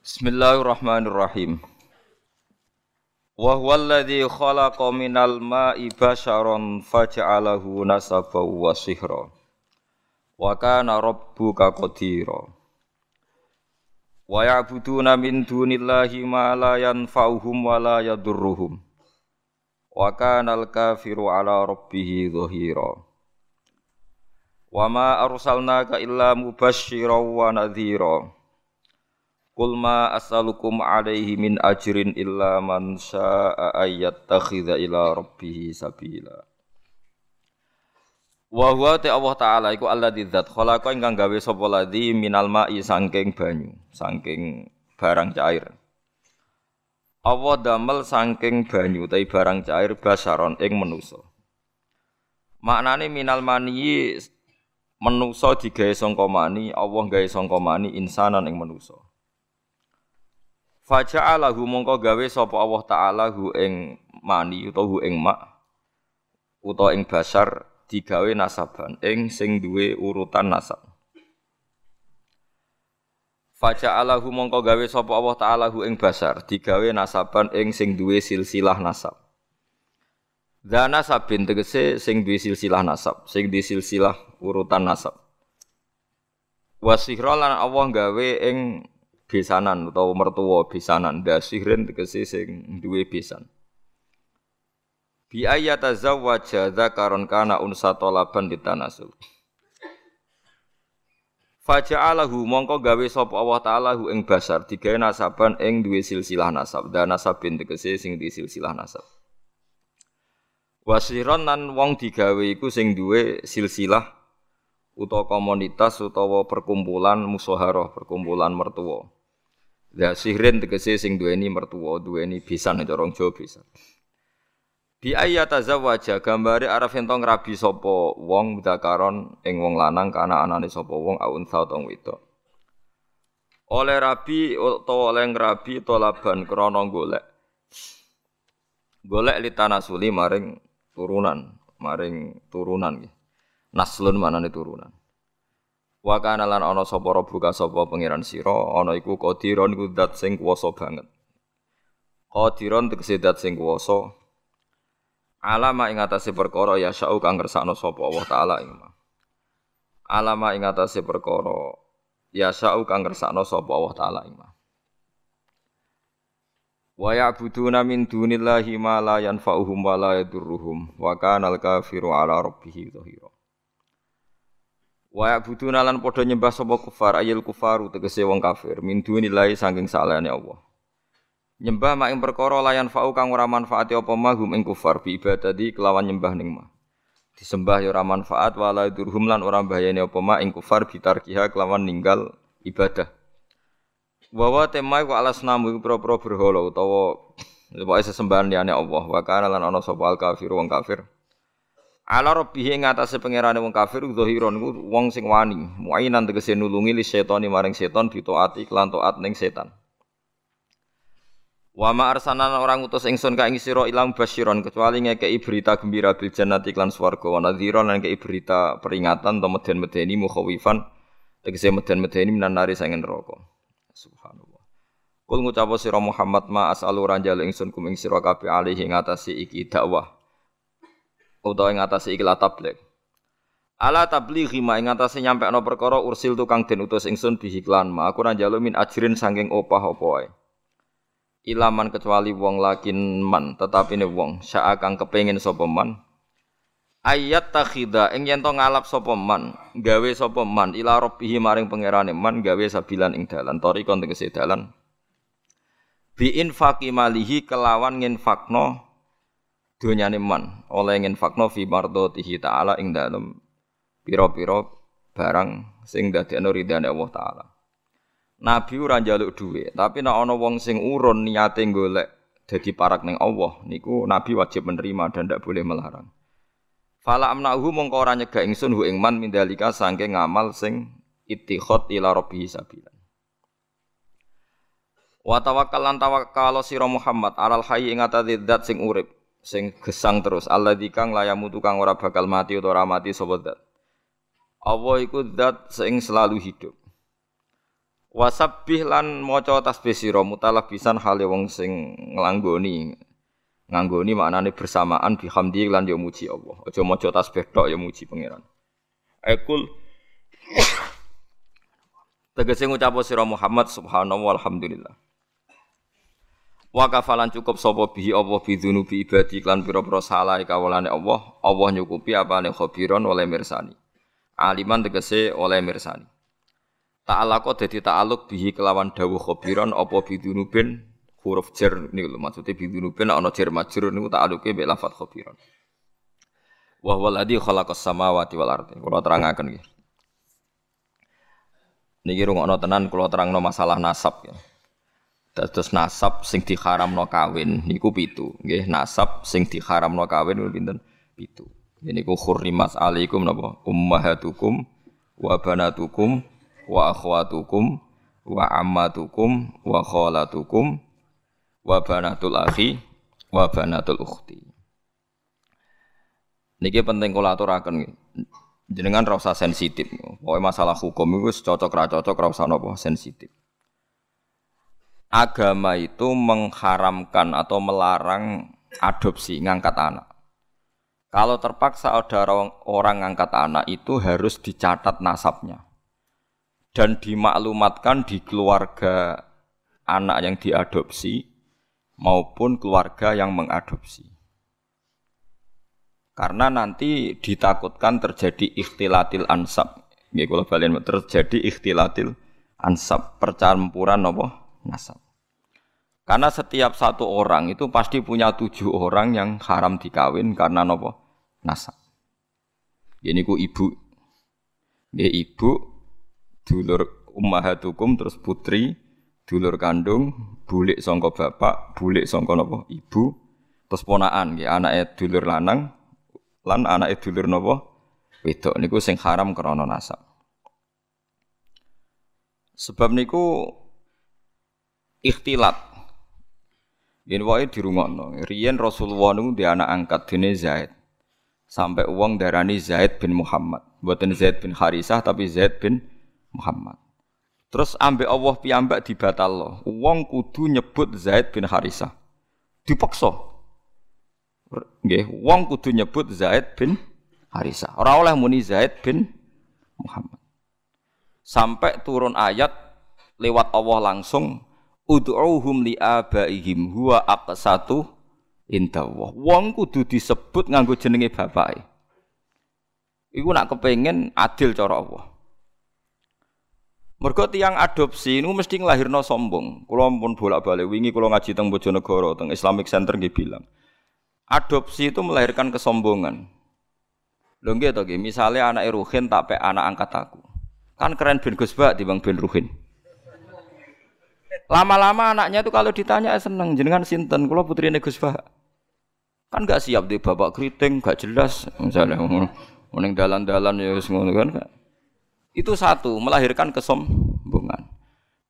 Bismillahirrahmanirrahim. Wa huwa alladhi khalaqa minal ma'i basharan faj'alahu nasaban wa sihra. Wa kana rabbuka qadira. Wa ya'buduna min dunillahi ma la yanfa'uhum wa la yadurruhum. Wa kana al-kafiru ala rabbih dhahira. Wa ma arsalnaka illa mubasysyiran wa nadhira. Qul ma as'alukum alaihi min ajrin illa man syaa'a ayyattakhidha ila rabbih sabila. Wa huwa ta Allah taala iku alladzi dzat khalaqa ingkang gawe sapa ladzi minal ma'i saking banyu, saking barang cair. Allah damel saking banyu utawi barang cair basaron ing manusa. Maknane minal mani manusa digawe sangka mani, Allah gawe sangka mani insanan ing manusa. Faja'alahu mongko gawe sapa Allah taala hu ing mani utawa hu ing mak utawa ing basar digawe nasaban ing sing duwe urutan nasab. Faja'alahu mongko gawe sapa Allah taala hu ing basar digawe nasaban ing sing duwe silsilah nasab. Dana sabin tegese sing duwe silsilah nasab, sing duwe silsilah urutan nasab. Wasihra lan Allah gawe ing besanan utawa mertua besanan. Dasihren tegese sing duwe besan. Bi ayata zawwaja dzakaron kana unsa talaban ditanasul Faja'alahu mongko gawe sapa Allah taala hu ing basar. Digawe nasaban ing duwe silsilah nasab. Dan nasabin tegese sing di silsilah nasab. Wasiron nan wong digawe iku sing duwe silsilah utawa komunitas utawa perkumpulan musaharah perkumpulan mertua Ya sihrin tegese sing duweni mertua, duweni bisan cara Jawa bisa. Bi ayata zawaja gambare arep ento ngrabi sapa wong dakaron ing wong lanang kana anane sapa wong aun sautong wedok. Oleh rabi utawa oleh ngrabi tolaban krana golek. Golek li tanasuli maring turunan, maring turunan nggih. Naslun manane turunan. Wa kana lan ana sapa rabbuka sapa pangeran sira ana iku qadiron iku zat sing kuwasa banget. Qadiron tegese zat sing kuwasa. Alama ing atase perkara ya syau kang ngersakno sapa Allah taala ing ma. Alama ing atase perkara ya syau kang ngersakno sapa Allah taala ing. Wa ya'buduna min dunillahi ma la yanfa'uhum wa la yadurruhum wa kana al-kafiru ala rabbih dhahira. Wa ya'buduna lan padha nyembah sapa kufar ayil kufaru tegese wong kafir min dunillahi saking salehane Allah. Nyembah mak ing perkara layan fa'u kang ora manfaati apa mahum ing kufar bi ibadati kelawan nyembah ning mah. Disembah ya ora manfaat wala durhum lan ora bahayane apa mak ing kufar bitarkiha kelawan ninggal ibadah. Wawa tema iku alas namu iku pro-pro berhala utawa pokoke sesembahan liyane Allah wa kana lan ana sapa al kafir wong kafir. Ala rabbih ing atase pangerane wong kafir zahiron iku wong sing wani, muainan tegese nulungi li setani maring setan bitaati kelan taat ning setan. Wa ma arsalna orang utus ingsun ka ing sira ilang basyiron kecuali ngekeki berita gembira bil jannati lan swarga wa nadhiron lan ngekeki berita peringatan to meden-medeni mukhawifan tegese meden-medeni minan nari sangen neraka. Subhanallah. Kul ngucap sira Muhammad ma as'alu ranjal ingsun kum ing sira kabeh alihi ngatasi iki dakwah utawa ing atase iki tabligh. Ala tablighi ma ing atase nyampekno perkara ursil tukang den utus ingsun bihiklan ma aku ora njaluk min ajrin saking opah apa wae. Ilaman kecuali wong lakin man tetapi ne wong syaa kang kepengin sapa man ayat takhida ing yen to ngalap sapa man gawe sapa man ila rabbihi maring pangerane man gawe sabilan ing dalan tarikon tegese dalan bi infaqi malihi kelawan nginfakno donyane man oleh nginfakno fi mardhatihi taala ing dalem pira-pira barang sing dadekno ridane Allah taala. Nabi ora njaluk dhuwit, tapi nek ana wong sing urun niate golek dadi parak ning Allah niku nabi wajib menerima dan ndak boleh melarang. Fala amnahu mongko ora nyegah ingsun hu ing man mindalika saking ngamal sing ittikhad ila rabbihi sabilan. Wa tawakkal lan tawakkal sira Muhammad alal hayy ing atase zat sing urip sing gesang terus alladzi kang layamu tukang ora bakal mati utawa ora mati sapa zat Allah iku zat sing selalu hidup Wasabbih lan maca tasbih sira mutalabisan hale wong sing nglanggoni. Nganggoni maknane bersamaan bihamdi lan yo muji Allah. Aja maca tasbih tok yo muji pangeran. Ekul Tegese ngucap sira Muhammad subhanahu walhamdulillah. Wa kafalan cukup sapa bihi Allah bi dzunubi ibadi lan pira-pira salah kawulane Allah, Allah nyukupi apane khabiron oleh mirsani. Aliman tegese oleh mirsani. Ta'alaqo dadi ta'aluk bihi kelawan dawuh khabiran apa bidunubin huruf jar niku lho maksude bidunubin ana jar majrur niku ta'aluke mek lafat khabiran. Wa huwal ladzi khalaqas samawati wal ardi. Kula terangaken nggih. Niki rungokno tenan kula terangno masalah nasab ya. Dados nasab sing diharamno kawin niku pitu, nggih. Nasab sing diharamno kawin niku pinten? Pitu. Niku khurrimas alaikum napa? Ummahatukum wa banatukum wa akhwatukum wa ammatukum wa khalatukum wa banatul akhi wa banatul ukhti. Niki penting kula aturaken jenengan ra usah sensitif. Pokoke masalah hukum iku cocok ra cocok ra usah napa sensitif. Agama itu mengharamkan atau melarang adopsi ngangkat anak. Kalau terpaksa ada orang, ngangkat anak itu harus dicatat nasabnya dan dimaklumatkan di keluarga anak yang diadopsi maupun keluarga yang mengadopsi. Karena nanti ditakutkan terjadi ikhtilatil ansab. Nggih kula terjadi ikhtilatil ansab, percampuran apa nasab. Karena setiap satu orang itu pasti punya tujuh orang yang haram dikawin karena nopo nasab. Ini ku ibu, dia ibu dulur ummahatukum terus putri, dulur kandung, bulik sangka bapak, bulik sangka napa ibu, terus ponakan nggih anake dulur lanang lan anake dulur napa wedok niku sing haram krana nasab. Sebab niku ikhtilat. Yen wae dirungokno. Riyen Rasulullah niku di anak angkat dene Zaid. Sampai uang darani Zaid bin Muhammad. Buatan Zaid bin Harisah tapi Zaid bin Muhammad. Terus ambek Allah piyambak loh. Wong kudu nyebut Zaid bin Harisah. Dipaksa. Nggih, wong kudu nyebut Zaid bin Harisah. Ora oleh muni Zaid bin Muhammad. Sampai turun ayat lewat Allah langsung ud'uhum li abaihim huwa aqsatu indallah. Wong kudu disebut nganggo jenenge bapake. Iku nak kepengen adil cara Allah. Mergo tiang adopsi ini mesti nglahirno sombong. Kulo pun bolak-balik wingi kulo ngaji teng Bojonegoro, teng Islamic Center nggih bilang. Adopsi itu melahirkan kesombongan. Lho nggih to nggih, misale anak Ruhin tak pe anak angkat aku. Kan keren ben Gus Bak bang ben Ruhin. Lama-lama anaknya itu kalau ditanya seneng jenengan sinten, kulo putrine Gus Bak. Kan gak siap di bapak keriting, gak jelas misalnya. Mending dalan-dalan ya wis ngono kan. Itu satu, melahirkan kesombongan.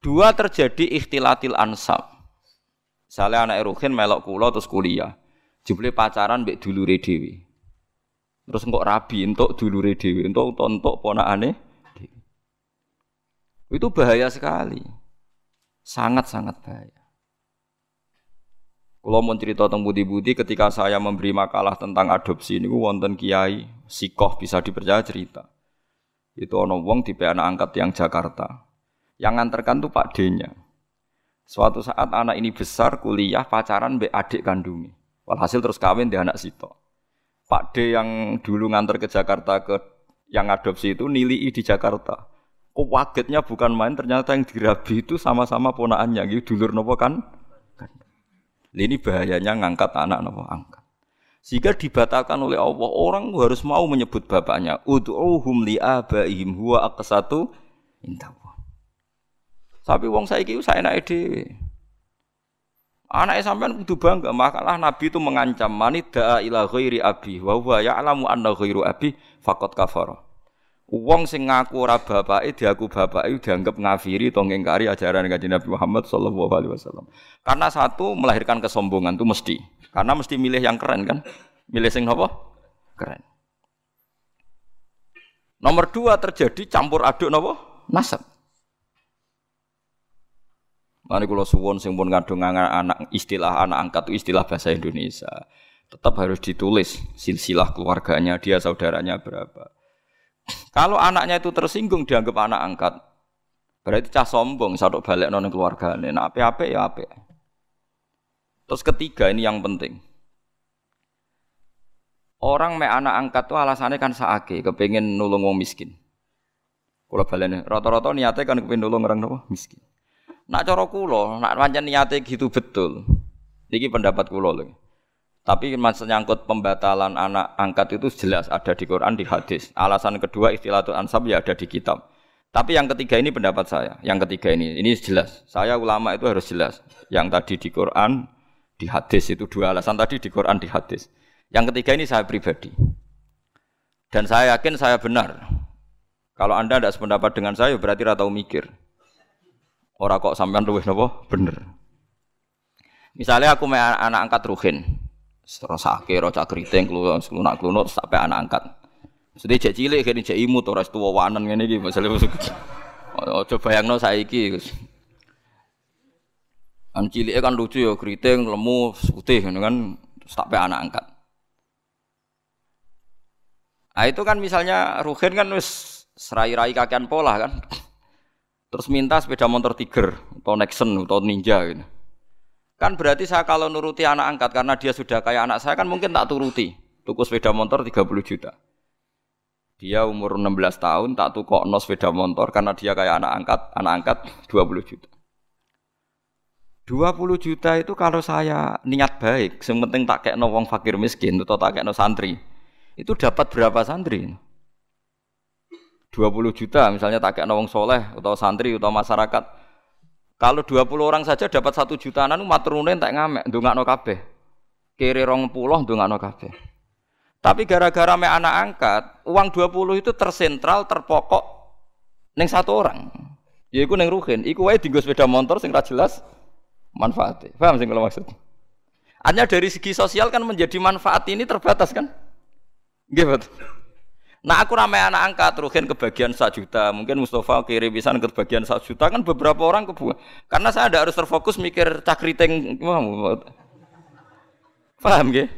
Dua, terjadi ikhtilatil ansab. Misalnya anak Eruhin melok kulo terus kuliah. Jumlah pacaran mbek dulure dhewe. Terus kok rabi untuk dulure dhewe, untuk untuk ponakane Itu bahaya sekali. Sangat-sangat bahaya. Kalau mau cerita tentang budi-budi ketika saya memberi makalah tentang adopsi ini wonten kiai sikoh bisa dipercaya cerita. Itu ono wong di anak angkat yang Jakarta. Yang nganterkan tuh Pak D-nya. Suatu saat anak ini besar kuliah pacaran be adik kandungnya. Walhasil terus kawin di anak situ. Pak D yang dulu nganter ke Jakarta ke yang adopsi itu nilai di Jakarta. Kok wagetnya bukan main ternyata yang dirabi itu sama-sama ponaannya gitu dulur nopo kan? Ini bahayanya ngangkat anak nopo angkat. Sehingga dibatalkan oleh Allah. Orang harus mau menyebut bapaknya. Ud'uhum li abaihim huwa aqsatu indallah. Tapi wong saiki saya naik dhewe. Anak sampean kudu bangga, makalah Nabi itu mengancam mani da'a ila ghairi abi wa huwa ya'lamu anna ghairu abi faqad kafara. Wong sing ngaku ora bapake diaku bapake dianggap ngafiri to ngingkari ajaran Kanjeng Nabi Muhammad sallallahu alaihi wasallam. Karena satu melahirkan kesombongan itu mesti. Karena mesti milih yang keren kan? Milih sing apa? Keren. Nomor dua terjadi campur aduk nopo nasab. Mari kula suwun sing pun kadung anak istilah anak angkat itu istilah bahasa Indonesia. Tetap harus ditulis silsilah keluarganya, dia saudaranya berapa. Kalau anaknya itu tersinggung dianggap anak angkat, berarti cah sombong satu balik non keluarganya. Nah, apa-apa ya apa. Terus ketiga ini yang penting. Orang me anak angkat tuh alasannya kan saake, kepengen nulung wong miskin. Kalau balene rata-rata niatnya kan kepengen nulung orang nopo miskin. Nak cara kula, nak pancen niate gitu betul. Iki pendapat kula lho. Tapi mas nyangkut pembatalan anak angkat itu jelas ada di Quran di hadis. Alasan kedua istilah ansab ya ada di kitab. Tapi yang ketiga ini pendapat saya. Yang ketiga ini ini jelas. Saya ulama itu harus jelas. Yang tadi di Quran di hadis itu dua alasan tadi di Quran di hadis. Yang ketiga ini saya pribadi. Dan saya yakin saya benar. Kalau Anda tidak sependapat dengan saya berarti ratau mikir. Ora kok sampean luwih napa? Bener. Misalnya aku anak angkat Ruhin. Terus sake roca keriting klunak klunut sampai anak angkat. Sedih cek cilik kene cek imut ora tuwa wanen ngene iki masalah Aja bayangno saiki Gus. An cilik kan lucu ya keriting lemu putih kan sampai anak angkat. Nah itu kan misalnya Ruhin kan wis serai-rai kakean pola kan. Terus minta sepeda motor Tiger atau Nexon atau Ninja gitu. Kan berarti saya kalau nuruti anak angkat karena dia sudah kayak anak saya kan mungkin tak turuti. Tuku sepeda motor 30 juta. Dia umur 16 tahun tak tuku no sepeda motor karena dia kayak anak angkat, anak angkat 20 juta. 20 juta itu kalau saya niat baik, yang penting tak kayak wong fakir miskin atau tak kayak santri, itu dapat berapa santri? 20 juta misalnya tak kayak nawang soleh atau santri atau masyarakat. Kalau 20 orang saja dapat satu juta anu maturunen tak ngamek no kabeh. Kiri rong puluh no kabeh. Tapi gara-gara me anak angkat, uang 20 itu tersentral, terpokok neng satu orang. Ya iku neng ruhin, iku wae dienggo sepeda motor sing ra jelas manfaatnya. Paham sing kalau maksud? Hanya dari segi sosial kan menjadi manfaat ini terbatas kan? Gitu. Nah aku ramai anak angkat rugen kebagian satu juta, mungkin Mustafa kirim pisan kebagian satu juta kan beberapa orang kebuang. Karena saya ada harus terfokus mikir cakriteng, paham gak?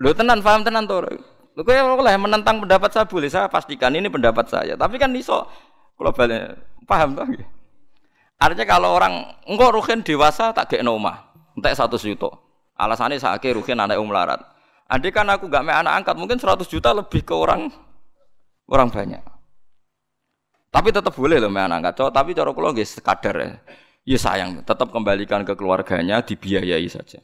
Lo tenan, paham tenan tuh. Lo kaya boleh menentang pendapat saya boleh, saya pastikan ini pendapat saya. Tapi kan iso kalau balik paham tuh. Artinya kalau orang enggak rugen dewasa tak kayak noma, entek satu juta. Alasannya saya rugen anak umlarat. Andai kan aku gak main anak angkat, mungkin 100 juta lebih ke orang orang banyak. Tapi tetap boleh loh main angkat cowok, tapi cara kula nggih sekadar ya. Ya sayang, tetap kembalikan ke keluarganya, dibiayai saja.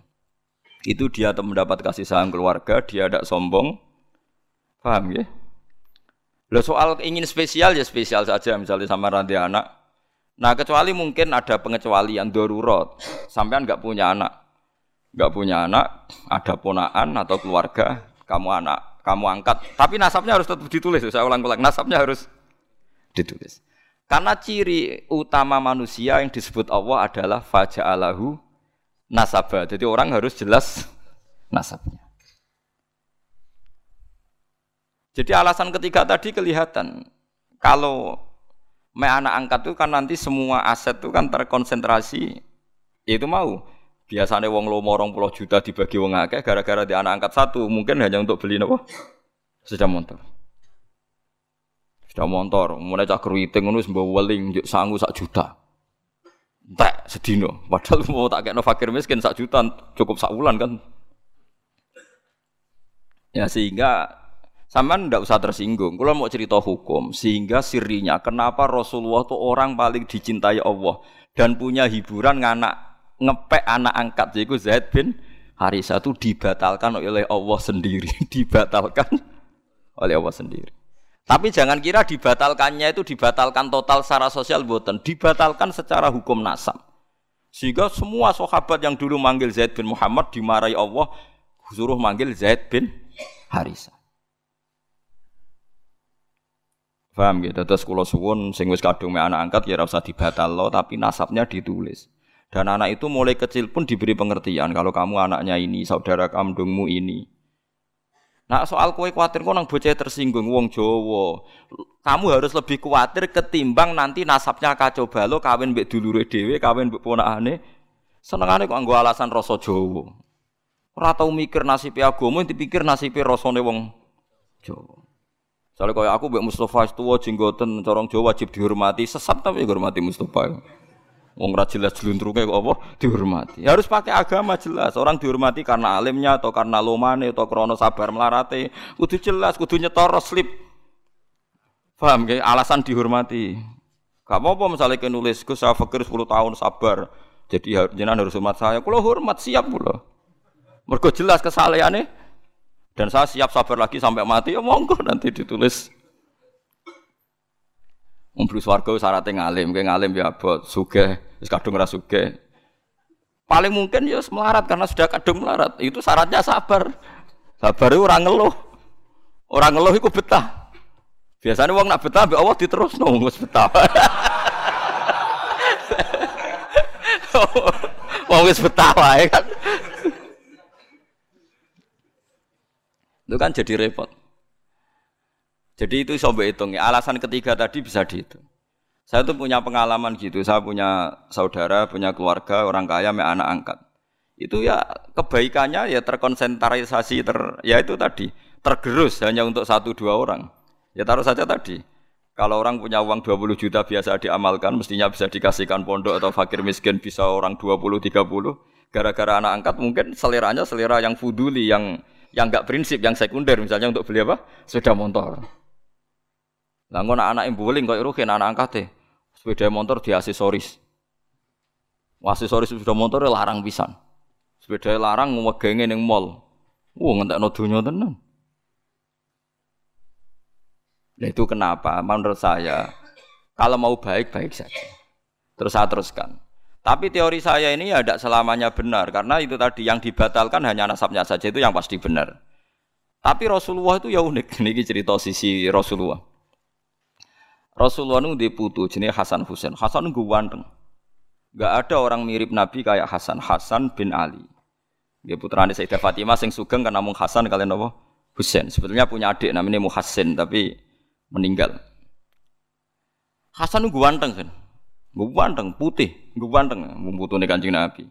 Itu dia mendapat kasih sayang keluarga, dia tidak sombong. Paham ya? Lo soal ingin spesial ya spesial saja, misalnya sama ranti anak. Nah kecuali mungkin ada pengecualian darurat, sampean nggak punya anak, nggak punya anak, ada ponaan atau keluarga, kamu anak kamu angkat. Tapi nasabnya harus tetap ditulis. Saya ulang-ulang, nasabnya harus ditulis. Karena ciri utama manusia yang disebut Allah adalah faja'alahu nasabah. Jadi orang harus jelas nasabnya. Jadi alasan ketiga tadi kelihatan. Kalau me anak angkat itu kan nanti semua aset itu kan terkonsentrasi. Itu mau Biasanya wong lomo orang puluh juta dibagi wong akeh gara-gara di anak angkat satu mungkin hanya untuk beli nopo sepeda motor. Sepeda motor, mulai cak keriting ngono sembawa weling sanggup sak juta. Tak sedino, padahal mau tak kayak no fakir miskin sak juta cukup sak bulan kan. Ya sehingga Sampean ndak usah tersinggung. Kalau mau cerita hukum, sehingga sirinya kenapa Rasulullah itu orang paling dicintai Allah dan punya hiburan nganak ngepek anak angkat yaitu Zaid bin Harisa itu dibatalkan oleh Allah sendiri, dibatalkan oleh Allah sendiri. Tapi jangan kira dibatalkannya itu dibatalkan total secara sosial buatan, dibatalkan secara hukum nasab. Sehingga semua sahabat yang dulu manggil Zaid bin Muhammad dimarahi Allah, suruh manggil Zaid bin Harisa. Paham gitu? Terus kalau suwun sing wis kadung anak angkat ya ora dibatal lo, tapi nasabnya ditulis. Dan anak itu mulai kecil pun diberi pengertian kalau kamu anaknya ini, saudara kandungmu ini. Nah soal kue khawatir kok nang bocah tersinggung wong Jawa. Kamu harus lebih khawatir ketimbang nanti nasabnya kacau balo kawin mbek dulure dhewe, kawin mbek ponakane. Senengane kok nggo alasan rasa Jawa. Ora tau mikir nasib agama, dipikir nasib rasane wong Jawa. Soalnya kaya aku mbek Mustafa tuwa jenggoten corong Jawa wajib dihormati, sesat tapi dihormati Mustafa. Wong ra jelas jluntrunge kok apa dihormati. Harus pakai agama jelas. Orang dihormati karena alimnya atau karena lomane atau krono sabar melarate. Kudu jelas, kudu nyetor slip. Paham gak? Alasan dihormati. Gak mau apa misalnya ke nulis, Gus saya fakir 10 tahun sabar. Jadi jenengan harus hormat saya. Kalau hormat siap pula. Mergo jelas kesalehannya. Dan saya siap sabar lagi sampai mati. Ya monggo nanti ditulis Mumpu swarga syaratnya ngalim, kayak ngalim ya abot, suge, terus kadung ora suge. Paling mungkin ya melarat karena sudah kadung melarat. Itu syaratnya sabar. Sabar itu orang ngeluh. Orang ngeluh itu betah. Biasanya uang nak betah, be Allah diterus no, ngus betah. Wong wis betah wae kan. Itu kan jadi repot. Jadi itu coba hitung Alasan ketiga tadi bisa dihitung. Saya tuh punya pengalaman gitu. Saya punya saudara, punya keluarga, orang kaya, me anak angkat. Itu ya kebaikannya ya terkonsentrasi ter ya itu tadi tergerus hanya untuk satu dua orang. Ya taruh saja tadi. Kalau orang punya uang 20 juta biasa diamalkan, mestinya bisa dikasihkan pondok atau fakir miskin bisa orang 20 30. Gara-gara anak angkat mungkin seleranya selera yang fuduli, yang yang enggak prinsip, yang sekunder misalnya untuk beli apa? Sepeda motor. Lah ngono anak yang bowling kok rugen anak angkate. Sepeda motor di aksesoris. Aksesoris sepeda motor ya larang pisan. Sepeda larang ngegenge ning mall. Wah ngentekno donya tenan. Nah itu kenapa? Menurut saya kalau mau baik baik saja. Terus saya teruskan. Tapi teori saya ini ya tidak selamanya benar karena itu tadi yang dibatalkan hanya nasabnya saja itu yang pasti benar. Tapi Rasulullah itu ya unik. Ini cerita sisi Rasulullah. Rasulullah itu di putu jenis Hasan Husain. Hasan itu ganteng. Gak ada orang mirip Nabi kayak Hasan. Hasan bin Ali. Dia putra Sayyidah Fatimah sing sugeng kan namung Hasan kalian apa? Husain. Sebetulnya punya adik namanya Muhassin tapi meninggal. Hasan itu ganteng kan. Ganteng, putih, ganteng, nih kancing Nabi.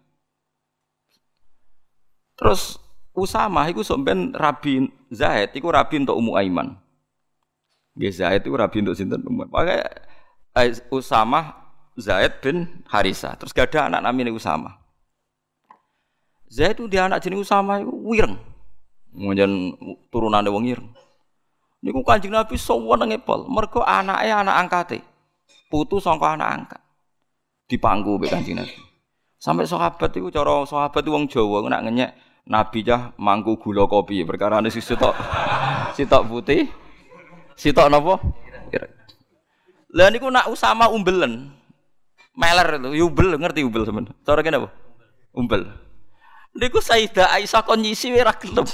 Terus Usama itu sampean Rabi Zaid, itu Rabi untuk Ummu Aiman. Nggih Zaid itu rabi untuk sinten umum. Pakai eh, Usama Zaid bin Harisa. Terus gak ada anak namanya Usama. Zaid itu dia anak jenis Usama itu wireng. Mungkin turunan wong ireng. Niku Kanjeng Nabi nang epol. Mergo anaknya anak angkate. Putu sangka anak angkat. Dipangku mbek Kanjeng Nabi. Sampai sahabat itu cara sahabat itu wong Jawa nak ngenyek Nabi jah mangku gula kopi perkara ini sitok sitok putih Sitok napa? Lah niku nak Usama umbelen. Meler itu, umbel ngerti umbel teman. Cara kene apa? Umbel. Niku Sayyidah Aisyah kon nyisi ora gelem.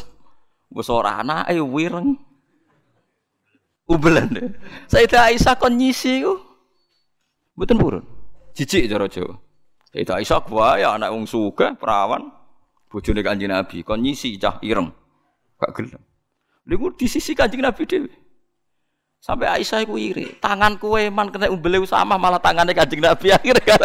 Wis ora anake wireng. Umbelen. Sayyidah Aisyah kon nyisi ku. Mboten purun. Jijik cara Jawa. Sayyidah Aisyah wae anak wong sugih, perawan. Bojone Kanjeng Nabi kon nyisi cah ireng. Gak gelem. Niku di sisi Kanjeng Nabi dhewe. Sampai Aisyah iku iri. Tangan kue man kena umbele sama malah tangannya Kanjeng Nabi akhirnya.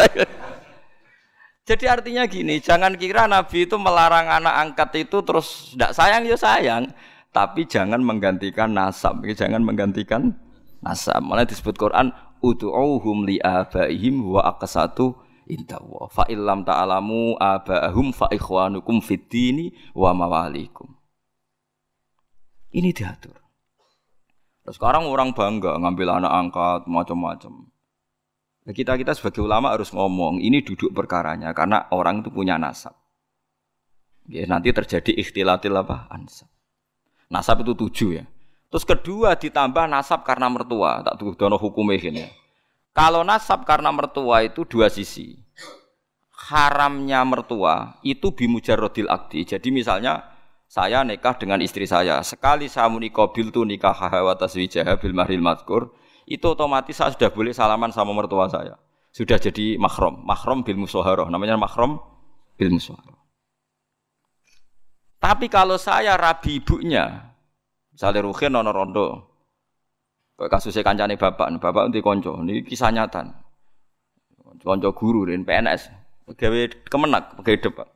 Jadi artinya gini, jangan kira Nabi itu melarang anak angkat itu terus tidak sayang ya sayang, tapi jangan menggantikan nasab, jangan menggantikan nasab. Malah disebut Quran utu'uhum li abaihim wa aqsatu indawa. Fa illam ta'alamu abaahum fa ikhwanukum fid dini wa mawalikum. Ini diatur. Sekarang orang bangga ngambil anak angkat macam-macam. Nah, kita kita sebagai ulama harus ngomong ini duduk perkaranya karena orang itu punya nasab. Ya, nanti terjadi ikhtilatil apa? Ansab. Nasab itu tujuh ya. Terus kedua ditambah nasab karena mertua. Tak tuh dono hukum ini. Ya. Kalau nasab karena mertua itu dua sisi. Haramnya mertua itu bimujarodil akdi. Jadi misalnya saya nikah dengan istri saya. Sekali saya menikah bil tu nikah hawa taswijah bil mahril mazkur, itu otomatis saya sudah boleh salaman sama mertua saya. Sudah jadi mahram, mahram bil musoharoh. Namanya mahram bil musoharoh. Tapi kalau saya rabi ibunya, Misalnya Ruhin ana rondo. Kasusnya kancane bapak, bapak nanti konco, ini kisah nyata. Konco guru dan PNS, pegawai kemenak, pegawai depan.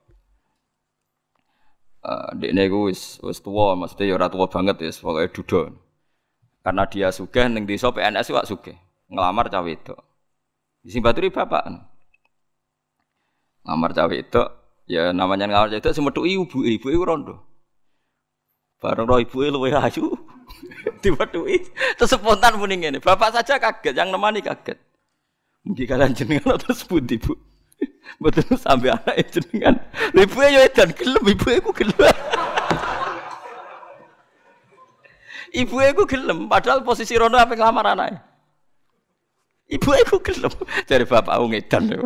Uh, Dekne iku wis wis tuwa, maksudnya ya ora banget ya, pokoke duda. Karena dia sugih ning desa PNS wak sugih, ngelamar cawe itu. Sing baturi bapak. Ngelamar cawe itu, ya namanya ngelamar cawe itu sing metu ibu, ibu iku rondo. Bareng roh ibu luwe ayu. Diwaduhi. Terus spontan muni ngene. Bapak saja kaget, yang nemani kaget. Mungkin kalian jenengan terus pundi, Bu? Betul sampai anak jenengan. Ibu ya edan gelem, ibu ku gelem. ibu ku gelem, padahal posisi rono apa ngelamar anaknya. Ibu ku gelem. Dari bapak aku ngedan.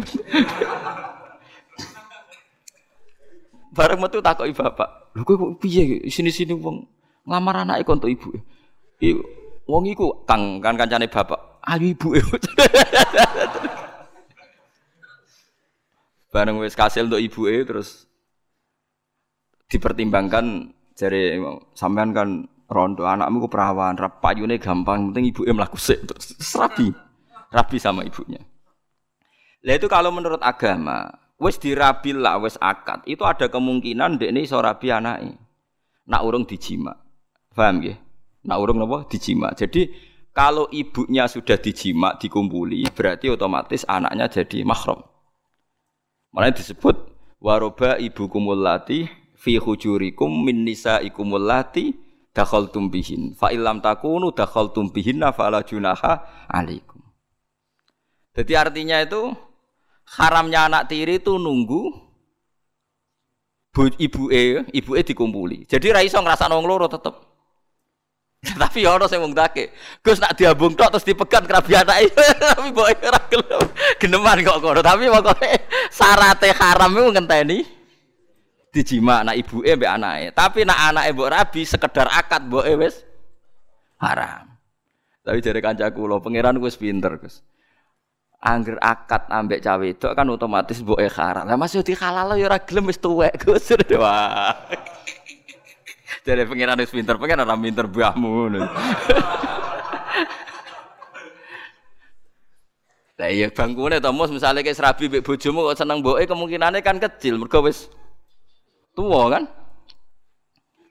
Bareng metu takoki bapak. Lho kowe piye sini-sini wong ngelamar anake kon ibu. Wong iku Kang kan kancane bapak. Ayo ibu. Bareng wis kasil untuk ibu e terus dipertimbangkan jari sampean kan rondo anakmu ku perawan, rapayune gampang, penting ibu e mlaku sik terus rabi. Rabi sama ibunya. Lah itu kalau menurut agama, wis dirabil lah, wis akad, itu ada kemungkinan dek ini iso rabi anake. Nak urung dijima. Paham nggih? Nak urung napa dijima. Jadi kalau ibunya sudah dijima, dikumpuli, berarti otomatis anaknya jadi mahram. Makanya disebut waroba ibu kumulati fi hujurikum min nisaikumul lati dakhaltum bihin. Fa illam takunu dakhaltum bihinna fala junaha alaikum. Jadi artinya itu haramnya anak tiri itu nunggu ibu e, ibu e dikumpuli. Jadi raiso ngerasa nong loro tetep. Tapi ya ono sing wong dake. Gus nak diambung tok terus dipegat kerabi anake. Tapi boke ora gelem. Geneman kok kono. Tapi pokoke syarate haram iku ngenteni dijima anak ibuke mbek anake. Tapi nak anake mbok rabi sekedar akad mboke wis haram. Tapi jare kancaku lho, pangeran wis pinter, Gus. Angger akad ambek cawe itu kan otomatis mboke haram. Lah masih dihalal ya ora gelem wis tuwek, Gus. Wah. Jadi pengiran harus pinter, pengen orang pinter buahmu. Lah iya bangkune to mus misale kayak serabi mbek bojomu kok seneng mboke kemungkinannya kan kecil mergo wis tuwa kan.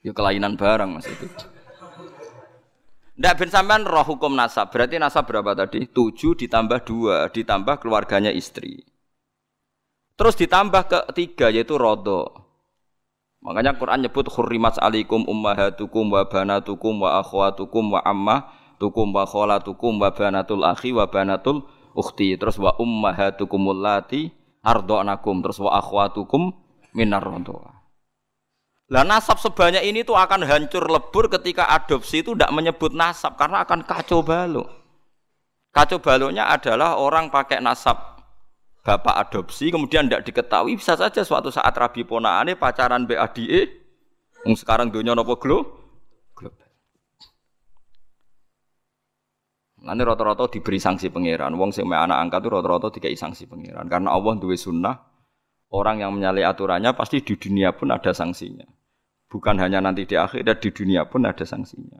Ya kelainan barang Mas itu. Ndak ben sampean roh hukum nasab. Berarti nasab berapa tadi? 7 ditambah 2 ditambah keluarganya istri. Terus ditambah ke tiga yaitu rodo. Makanya Quran nyebut hurrimat alikum ummahatukum wa banatukum wa akhwatukum wa ammatukum wa kholatukum wa banatul akhi wa banatul ukhti. Terus wa ummahatukumul lati ardo'nakum. Terus wa akhwatukum minar rontoa. Lah nasab sebanyak ini tuh akan hancur lebur ketika adopsi itu tidak menyebut nasab karena akan kacau balau. Kacau baloknya adalah orang pakai nasab bapak adopsi kemudian tidak diketahui bisa saja suatu saat rabi ponaane pacaran BADE yang sekarang dunia nopo glo. Nanti rata-rata diberi sanksi pangeran. Wong sing anak angkat itu rata-rata dikai sanksi pangeran. Karena Allah duwe sunnah orang yang menyalahi aturannya pasti di dunia pun ada sanksinya. Bukan hanya nanti di akhirat di dunia pun ada sanksinya.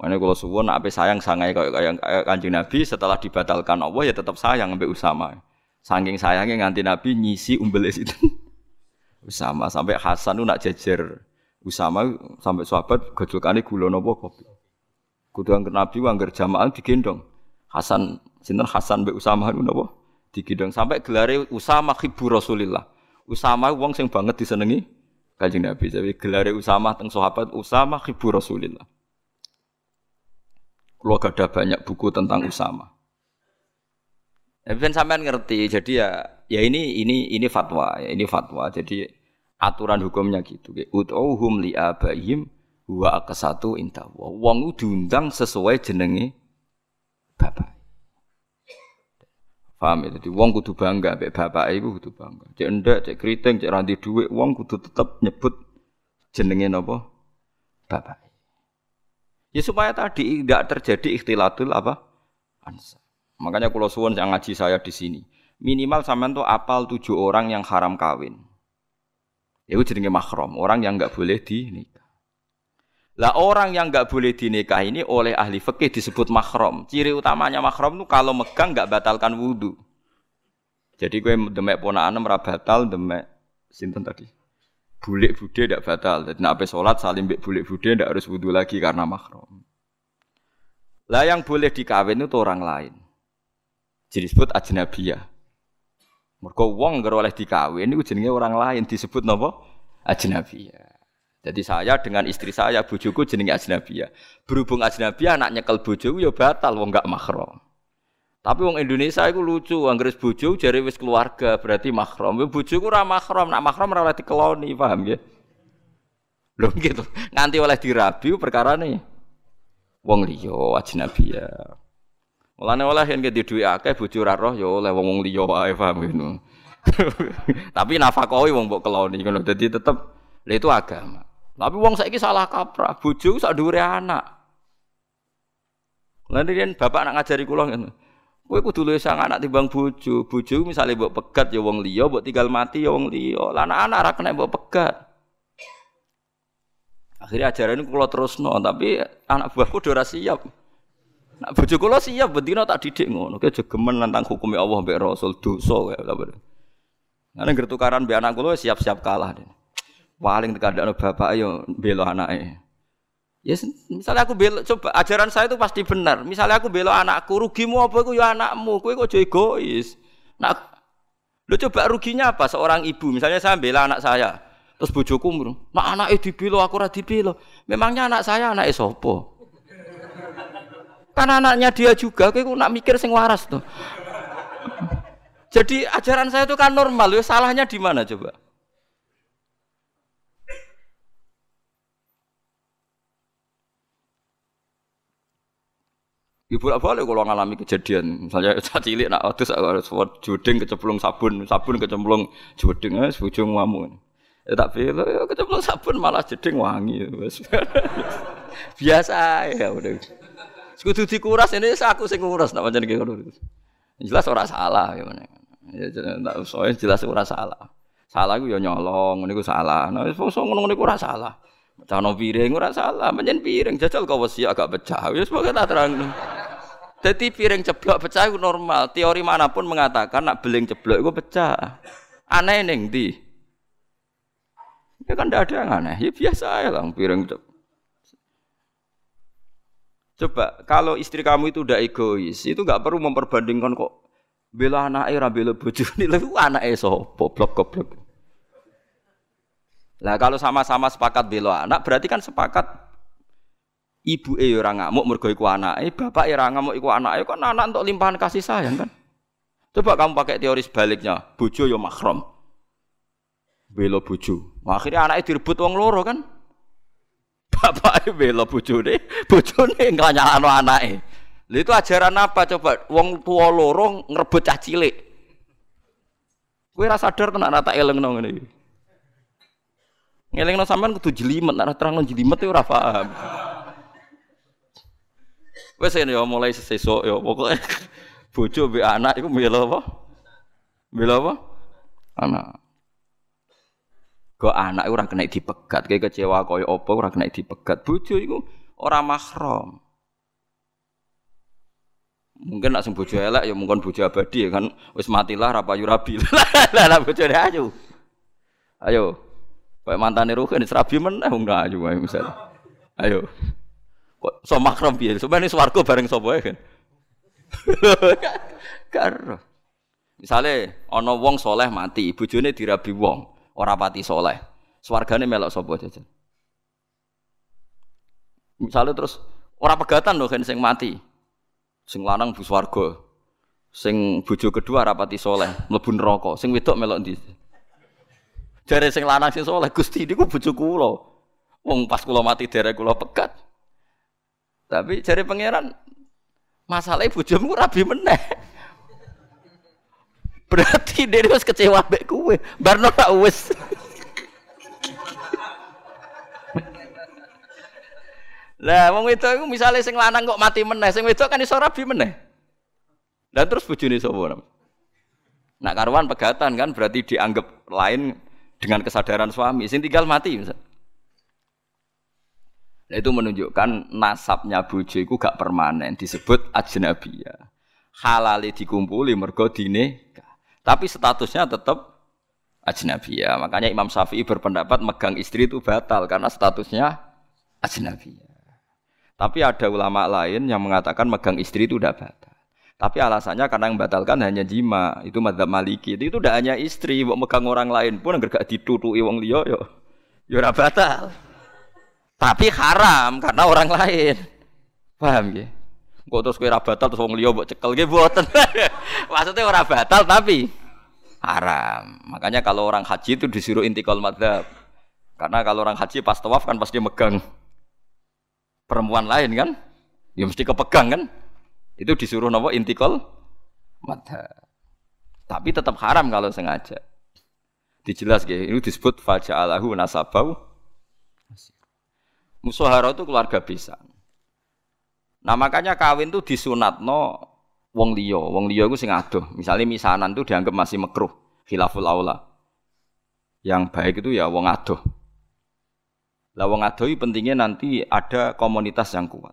Makanya kalau suwon apa sayang sangai kayak kanjeng Nabi setelah dibatalkan Allah ya tetap sayang sampai Usama. Saking sayangnya nganti Nabi nyisi umbel itu. Usama sampai Hasan nak jejer Usama sampai sahabat gejolkane gula nopo kopi. Kudu angger Nabi angger jamaah digendong. Hasan sinten Hasan mbek Usama itu nopo digendong sampai gelare Usama khibu Rasulillah. Usama wong sing banget disenengi Kanjeng Nabi. Jadi gelare Usama teng sahabat Usama khibu Rasulillah. Kalau ada banyak buku tentang Usama. Tapi kan sampean ngerti, jadi ya ya ini ini ini fatwa, ya ini fatwa. Jadi aturan hukumnya gitu. Ut'uhum li abaihim wa akasatu inta. Wong diundang sesuai jenenge bapak. Paham ya? Jadi wong kudu bangga mbek bapak iku kudu bangga. Cek ndak, cek keriting, cek ranti dhuwit, wong kudu tetep nyebut jenenge napa? Bapak. Ya supaya tadi tidak terjadi ikhtilatul apa? Ansa. Makanya kalau suwon yang ngaji saya di sini, minimal sampean tuh apal tujuh orang yang haram kawin. Itu jenenge mahram, orang yang nggak boleh di nikah. Lah orang yang nggak boleh dinikah ini oleh ahli fikih disebut mahram. Ciri utamanya mahram itu kalau megang nggak batalkan wudhu. Jadi gue demek ponaan ora batal, demek sinten tadi. Bulik bude tidak batal. Jadi nak sholat salim bek bulik bude tidak harus wudhu lagi karena mahram. Lah yang boleh dikawin itu orang lain. Jadi disebut ajnabiyah. Mergo wong oleh dikawin itu jenenge orang lain disebut napa? Ajnabiyah. Jadi saya dengan istri saya, bojoku jenenge ajnabiyah. Berhubung ajnabiyah anak nyekel bojoku ya batal wong gak mahram. Tapi wong Indonesia itu lucu, anggere bojo jare wis keluarga, berarti mahram. Ya bojoku ora mahram, nak mahram ora oleh dikeloni, paham ya? Lho gitu. Nganti oleh dirabi perkara nih. Wong liya ajnabiyah. Mulane oleh yen di duwe akeh bojo ora roh ya oleh wong wong liya wae paham ngono. Tapi nafakohi wong mbok keloni ngono. Dadi tetep itu agama. Tapi wong saiki salah kaprah, bojo sak dhuwure anak. Lan riyen bapak nak ngajari kula ngono. Kowe kudu luwih sang anak timbang bojo. Bojo misale mbok pegat ya wong liya, mbok tinggal mati ya wong liya. Lah anak-anak ora kena mbok pegat. Akhirnya ajaran ini terus no, tapi anak buahku udah siap. Nak bojo kula siap bendina tak didik ngono. Ki jogemen nantang hukumnya Allah mbek Rasul dosa kaya ta. Ngene gertukaran mbek anak kula siap-siap kalah. Paling tekadakno bapak ayo belo anaknya. Ya misalnya aku belo coba ajaran saya itu pasti benar. Misalnya aku belo anakku, rugimu apa aku ya anakmu. Kowe kok egois. Nah, lu coba ruginya apa seorang ibu? Misalnya saya bela anak saya. Terus bojoku nak anaknya dibelo aku ora dibelo. Memangnya anak saya anak sopo? Kan anaknya dia juga, kowe nak mikir sing waras tuh. Jadi ajaran saya itu kan normal, ya salahnya di mana coba? Ibu apa boleh kalau ngalami kejadian, misalnya saat cilik nak adus harus juding kecemplung sabun, sabun kecemplung juding, es bujung ngamu. Ya tak pilih, ya kecemplung sabun malah jeding wangi. Biasa ya udah. Sekutu dikuras ini aku sing nguras, nak gitu. Jelas orang salah gimana. Ya tak soalnya jelas orang salah. Salah gue ya nyolong, ini gue salah. Nah, so ngono gue ora salah. Cano piring ora salah, menyen piring jajal kau wasi agak pecah. Ya sebagai tak terang. Jadi piring ceblok pecah itu normal. Teori mana pun mengatakan nak beling ceblok itu pecah. Aneh neng di. Ya kan tidak ada yang aneh. Ya biasa ya lah piring ceblok. Coba kalau istri kamu itu udah egois, itu nggak perlu memperbandingkan kok bela anak era bela bojo ini lu anak so blok goblok. Lah kalau sama-sama sepakat bela anak berarti kan sepakat ibu e ora ngamuk mergo iku anake, bapak ora ngamuk iku anake, kan anak untuk limpahan kasih sayang kan. Coba kamu pakai teori sebaliknya, bojo yo mahram. Bela bojo. Akhirnya anaknya direbut wong loro kan. Bapak e bela bojone, bojone nganyalano anake. Lha itu ajaran apa coba? Wong tua loro ngrebut cah cilik. Kowe ora sadar tenan tak elengno ngene iki. Ngelingno sampean kudu jelimet, nek terang jelimet ora paham. Wes ya mulai sesuk ya pokoke bojo mbek anak iku mbela apa? Mbela apa? Anak. Kok anak ora kena dipegat, kayak kecewa koyo apa ora kena dipegat. Bojo iku ora mahram. Mungkin nak sing bojo elek ya mungkin bojo abadi ya kan wis matilah ra payu rabi. Lah lah bojone ayu. Ayo. Kayak mantane Ruhin serabi meneh wong ayu ae misal. Ayo. Kok so makrom piye? Sampeyan swarga bareng sapa kan. Karo. Misale ana wong soleh mati, bojone dirabi wong, ora pati soleh. Swargane melok sapa jajan. Misale terus ora pegatan lho kan sing mati. Sing lanang bu swarga. Sing bojo kedua rapati soleh, mlebu neraka. Sing wedok melok ndi? Jare sing lanang sing soleh Gusti niku bojo kula. Wong pas kula mati derek kula pegat. Tapi cari pangeran masalah bojomu rabi meneh. Berarti dia harus kecewa mbek kowe. Barno wis. Lah wong itu iku misale sing lanang kok mati meneh, sing wedok kan iso rabi meneh. Dan terus bojone sapa? Nak karuan pegatan kan berarti dianggap lain dengan kesadaran suami. Sing tinggal mati misal. Nah, itu menunjukkan nasabnya bojo itu gak permanen, disebut ajnabiyah. Halali dikumpuli mergo dine, tapi statusnya tetap ajnabiyah. Makanya Imam Syafi'i berpendapat megang istri itu batal karena statusnya ajnabiyah. Tapi ada ulama lain yang mengatakan megang istri itu tidak batal. Tapi alasannya karena yang batalkan hanya jima, itu madzhab Maliki. Itu, tidak hanya istri, mau megang orang lain pun enggak gak ditutui wong liya yo. Yo batal. Tapi haram karena orang lain. Paham nggih? Kok terus kowe ora batal terus wong liya mbok cekel nggih mboten. Maksudnya ora batal tapi haram. Makanya kalau orang haji itu disuruh intikal madzhab. Karena kalau orang haji pas tawaf kan pasti megang perempuan lain kan? Ya mesti kepegang kan? Itu disuruh nopo intikal madhab. Tapi tetap haram kalau sengaja. Dijelas gitu. Ini disebut faja'alahu nasabau. Musuhara itu keluarga bisa. Nah makanya kawin tuh disunatno wong liya. Wong liya iku sing adoh. Misalnya misanan tuh dianggap masih makruh, khilaful aula. Yang baik itu ya wong adoh. Lah wong adoi pentingnya nanti ada komunitas yang kuat.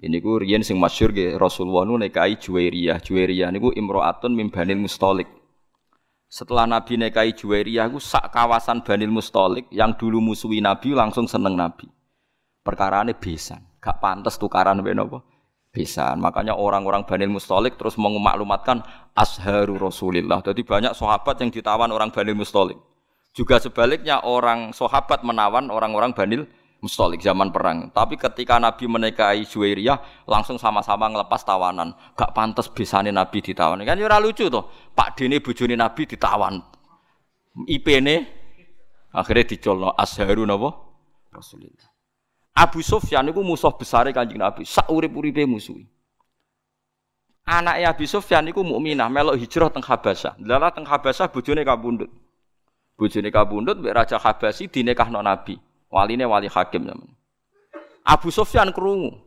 Ini ku riyen sing masyhur ge Rasulullah nu nekai Juwairiyah. Juwairiyah niku imro'atun min Banil Mustalik. Setelah Nabi nekai Juwairiyah ku sak kawasan Banil Mustalik yang dulu musuhi Nabi langsung seneng Nabi. Perkara ini besan, gak pantas tukaran mbek napa? Besan. Makanya orang-orang Banil Mustalik terus memaklumatkan asharu Rasulillah. Jadi banyak sahabat yang ditawan orang Banil Mustalik. Juga sebaliknya orang sahabat menawan orang-orang Banil Mustolik zaman perang. Tapi ketika Nabi menikahi Juwairiyah langsung sama-sama ngelepas tawanan. Gak pantas bisane Nabi ditawan. Kan ya lucu tuh. Pak Dini bujuni Nabi ditawan. IP ini akhirnya dicolno asharu napa? Rasulullah. Abu Sufyan itu musuh besar Kanjeng Nabi. Sak urip-uripe musuhi. Anaknya Abu Sufyan itu mukminah melok hijrah teng Habasyah. Lala teng Habasyah bojone kabundut. Bojone kabundut mbek Raja Habasyi dinekahno Nabi. Waline wali hakim zaman. Abu Sufyan krungu.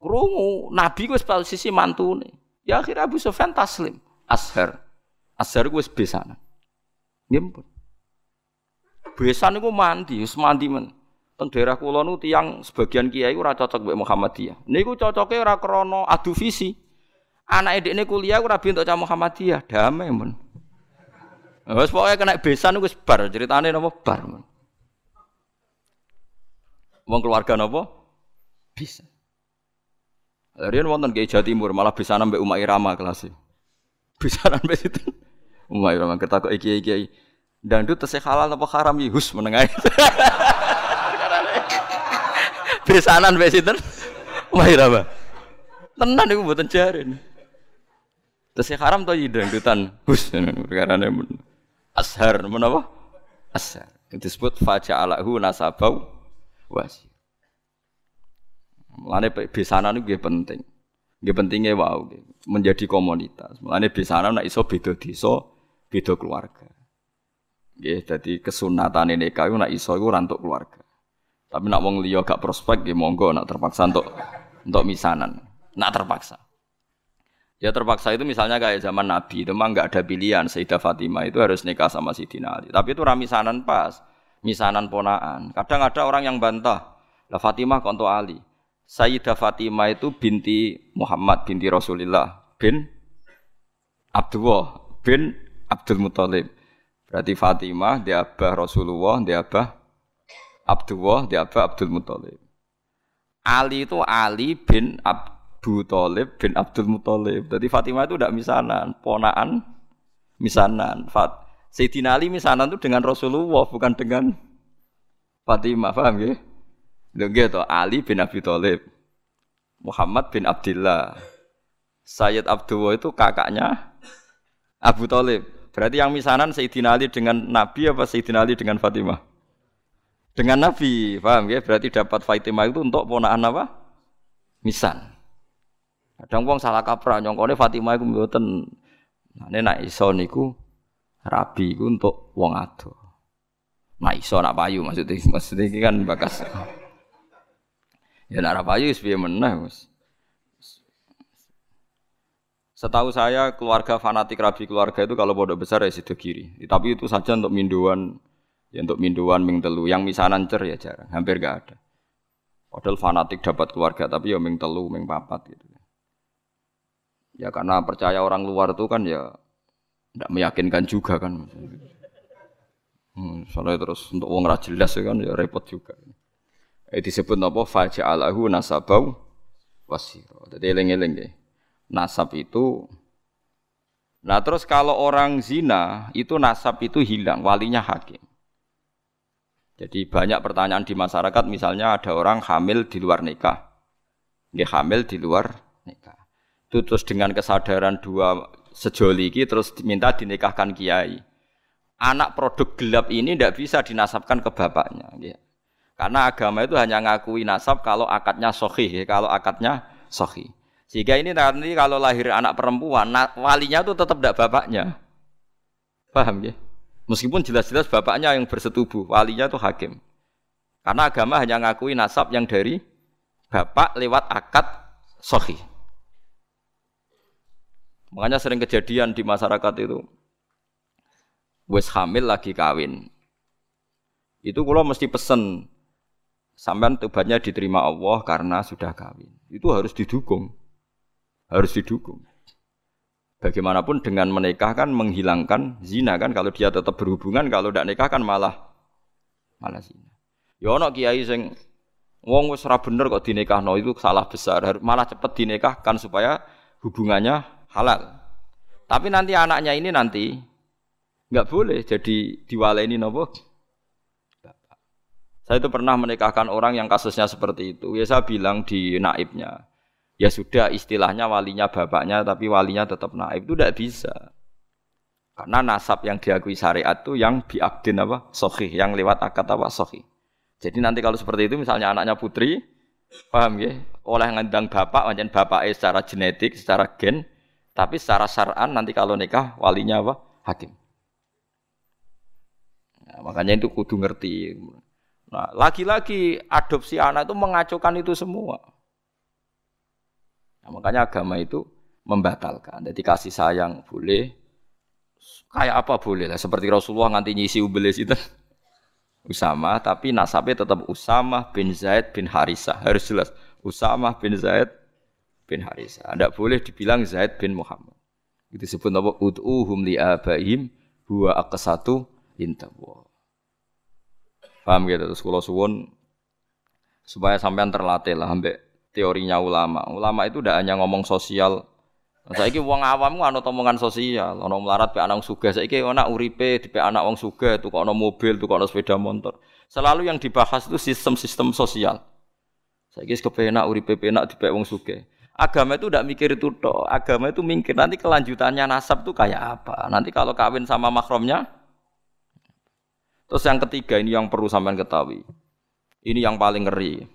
Krungu Nabi wis posisi mantune. Ya akhirnya Abu Sufyan taslim. Ashar ku wis besanan. Nggih Besan niku mandi, wis mandi men. Teng daerah kula nu sebagian kiai ora cocok mbek Muhammadiyah. Niku cocoke ora krana adu visi. Anake dekne kuliah ora bintuk cah Muhammadiyah, damai men. Wes pokoke kena besan wis bar, ceritane napa bar. Wong keluarga napa? Bisa. Riyen wonten Kiai Jawa Timur malah bisa mbek Umar Irama kelas. Bisa mbek situ. Umar Irama ketakok iki iki. Dangdut tesih halal apa haram? Hus menengai. Besanan mbek sinten? Umar Irama. Tenan niku mboten jarin. Tesih haram to dangdutan. Hus perkara ne. Ashar menapa? Ashar. Disebut faja'alahu nasabau wasi. Mulane besanan itu penting. Nggih pentingnya wow, menjadi komunitas. Mulane besanan nek iso beda desa, beda keluarga. Nggih, dadi kesunatan nikah iku nek iso iku rantuk keluarga. Tapi nak wong liya gak prospek nggih monggo nak terpaksa untuk untuk misanan. Nak terpaksa. Ya terpaksa itu misalnya kayak zaman Nabi itu memang nggak ada pilihan Sayyidah Fatimah itu harus nikah sama Sayyidina Ali. Tapi itu ramisanan pas, misanan ponaan. Kadang ada orang yang bantah, lah Fatimah konto Ali. Sayyidah Fatimah itu binti Muhammad binti Rasulullah bin Abdullah bin Abdul Muthalib. Berarti Fatimah dia abah Rasulullah, dia abah Abdullah, abah Abdul Muthalib. Ali itu Ali bin Abu Talib bin Abdul Muthalib. Jadi Fatimah itu tidak misanan, ponaan misanan. Fat Sayyidina Ali misanan itu dengan Rasulullah bukan dengan Fatimah, paham ya? Lho gitu, Ali bin Abi Thalib. Muhammad bin Abdullah. Sayyid Abdullah itu kakaknya Abu Talib. Berarti yang misanan Sayyidina Ali dengan Nabi apa Sayyidina Ali dengan Fatimah? Dengan Nabi, paham ya? Berarti dapat Fatimah itu untuk ponaan apa? Misan. Kadang wong salah kaprah nyongkone Fatimah iku mboten. Nah, nek iso niku rabi iku untuk wong ado. Nah iso nak payu maksudnya maksudnya iki kan bakas. Ya nak payu wis piye meneh. Setahu saya keluarga fanatik rabi keluarga itu kalau bodoh besar ya sido kiri. Tapi itu saja untuk minduan ya untuk minduan ming telu. Yang misanan cer ya jarang, hampir gak ada. Padahal fanatik dapat keluarga tapi ya ming telu, ming papat gitu. Ya karena percaya orang luar itu kan ya tidak meyakinkan juga kan. Hmm, soalnya terus untuk uang jelas ya kan ya repot juga. Eh disebut apa faja'alahu nasabau wasiro. Jadi eling-eling deh. Nasab itu Nah terus kalau orang zina itu nasab itu hilang, walinya hakim. Jadi banyak pertanyaan di masyarakat, misalnya ada orang hamil di luar nikah, dia hamil di luar nikah. Itu terus dengan kesadaran dua sejoli ini terus minta dinikahkan kiai. Anak produk gelap ini tidak bisa dinasabkan ke bapaknya. Ya. Karena agama itu hanya ngakui nasab kalau akadnya sohi, kalau akadnya sohi. Sehingga ini nanti kalau lahir anak perempuan, walinya itu tetap tidak bapaknya. Paham ya? Meskipun jelas-jelas bapaknya yang bersetubuh, walinya itu hakim. Karena agama hanya ngakui nasab yang dari bapak lewat akad sohi. Makanya sering kejadian di masyarakat itu, wes hamil lagi kawin. Itu kalau mesti pesen, sampean tubatnya diterima Allah karena sudah kawin. Itu harus didukung. Harus didukung. Bagaimanapun dengan menikah kan menghilangkan zina kan kalau dia tetap berhubungan kalau tidak nikah kan malah malah zina. Ya ono kiai sing wong wis ora bener kok dinikahno itu salah besar malah cepet dinikahkan supaya hubungannya halal. Tapi nanti anaknya ini nanti nggak boleh jadi diwaleni nopo saya itu pernah menikahkan orang yang kasusnya seperti itu. Ya saya bilang di naibnya, ya sudah istilahnya walinya bapaknya tapi walinya tetap naib. Itu tidak bisa. Karena nasab yang diakui syariat itu yang biakdin apa? Sohi yang lewat akad apa? Sohi jadi nanti kalau seperti itu misalnya anaknya putri paham ya? Oleh ngandang bapak macam bapak secara genetik secara gen tapi secara syar'an nanti kalau nikah walinya apa? Hakim. Nah, makanya itu kudu ngerti. Nah lagi-lagi adopsi anak itu mengacukan itu semua Nah, makanya agama itu membatalkan. Jadi kasih sayang boleh, kayak apa boleh lah. Seperti Rasulullah nganti nyisi ubelis itu. Usama, tapi nasabnya tetap Usama bin Zaid bin Harisah. Harus jelas. Usama bin Zaid bin Harisah. Tidak boleh dibilang Zaid bin Muhammad. Itu disebut apa? Ud'uhum li abaihim huwa aqsatu intawa. Paham gitu? Terus kalau suwun supaya sampean terlatih lah sampai teorinya ulama. Ulama itu tidak hanya ngomong sosial. Saya ini uang awam anut omongan sosial, ono melarat pe anak suga. Saya ini anak uripe di pe anak uang suga, tuh ono mobil, tuh ono sepeda motor. Selalu yang dibahas itu sistem-sistem sosial. Saya ini kepenak uripe penak di pe uang suga. Agama itu tidak mikir itu toh. Agama itu mikir nanti kelanjutannya nasab tuh kayak apa. Nanti kalau kawin sama makromnya. Terus yang ketiga ini yang perlu sampean ketahui. Ini yang paling ngeri.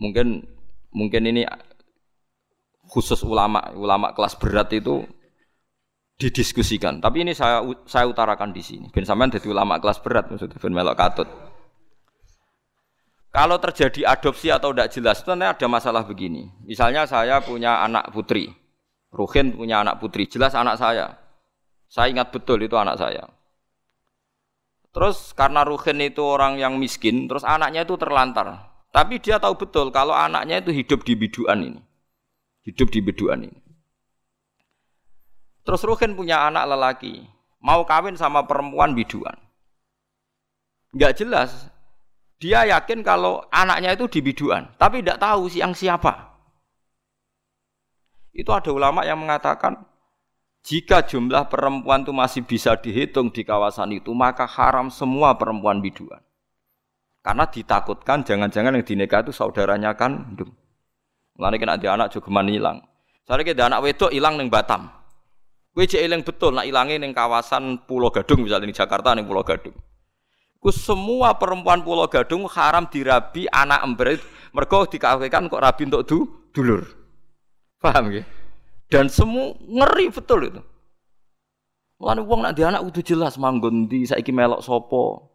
Mungkin mungkin ini khusus ulama ulama kelas berat itu didiskusikan. Tapi ini saya saya utarakan di sini. Ben sampean ulama kelas berat maksudnya ben melok katut. Kalau terjadi adopsi atau tidak jelas itu ada masalah begini. Misalnya saya punya anak putri, Ruhin punya anak putri, jelas anak saya. Saya ingat betul itu anak saya. Terus karena Ruhin itu orang yang miskin, terus anaknya itu terlantar. Tapi dia tahu betul kalau anaknya itu hidup di biduan ini. Hidup di biduan ini. Terus Ruhin punya anak lelaki. Mau kawin sama perempuan biduan. Enggak jelas. Dia yakin kalau anaknya itu di biduan. Tapi tidak tahu siang siapa. Itu ada ulama yang mengatakan jika jumlah perempuan itu masih bisa dihitung di kawasan itu, maka haram semua perempuan biduan. Karena ditakutkan jangan-jangan yang dinikah itu saudaranya kan. Mulane kena dia anak juga hilang. Soalnya kita anak wedok hilang neng Batam. Kowe cek betul nak ilange neng kawasan Pulau Gadung misalnya di Jakarta neng Pulau Gadung. Ku semua perempuan Pulau Gadung haram dirabi anak ember mergo dikawinkan kok rabi untuk du, dulur. Paham ya? Dan semua ngeri betul itu. Mulane wong nak dia anak kudu jelas manggon ndi saiki melok sopo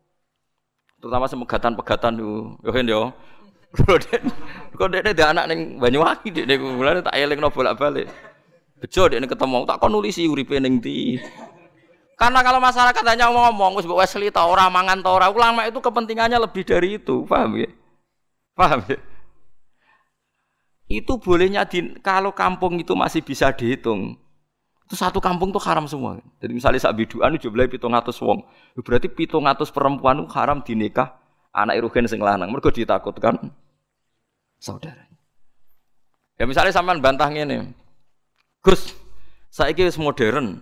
terutama semegatan-pegatan yo yo yo kok dia ada anak neng Banyuwangi dia neng mulai tak eling no bolak balik bejo dia ketemu tak kon nulisi uripe neng di karena kalau masyarakat hanya ngomong wis mbok Wesley ta mangan ta ora. Ulama itu kepentingannya lebih dari itu. Paham ya? Paham ya? Itu bolehnya di, kalau kampung itu masih bisa dihitung. Itu satu kampung tuh haram semua. Jadi misalnya sak biduan jumlahnya pitung atus wong. Berarti pitung atus perempuan itu haram dinikah anak irugen sing lanang. Mereka ditakutkan saudara. Ya misalnya sampean bantah ngene. Gus, saiki wis modern.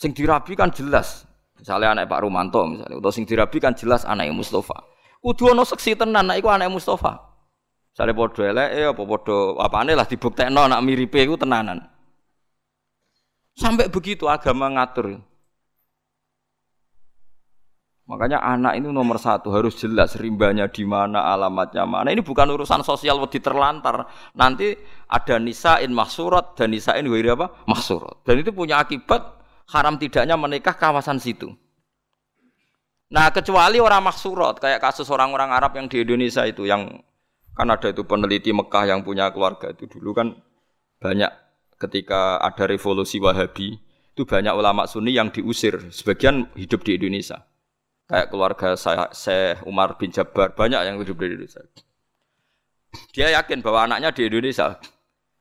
Sing dirabi kan jelas. Misalnya anak Pak Rumanto misalnya, atau sing dirabi kan jelas anak Mustafa. Kudu ana seksi tenan anak iku anak Mustafa. Misalnya podo elek apa podo apane lah dibuktekno anak miripe iku tenanan. Sampai begitu agama ngatur. Makanya anak ini nomor satu harus jelas rimbanya di mana, alamatnya mana. Ini bukan urusan sosial wedi terlantar. Nanti ada nisain maksurat dan nisain wiri apa? Maksurat. Dan itu punya akibat haram tidaknya menikah kawasan situ. Nah kecuali orang maksurat kayak kasus orang-orang Arab yang di Indonesia itu yang kan ada itu peneliti Mekah yang punya keluarga itu dulu kan banyak ketika ada revolusi Wahabi itu banyak ulama Sunni yang diusir sebagian hidup di Indonesia Kayak keluarga saya, Syekh Umar bin Jabbar, banyak yang hidup di Indonesia. Dia yakin bahwa anaknya di Indonesia.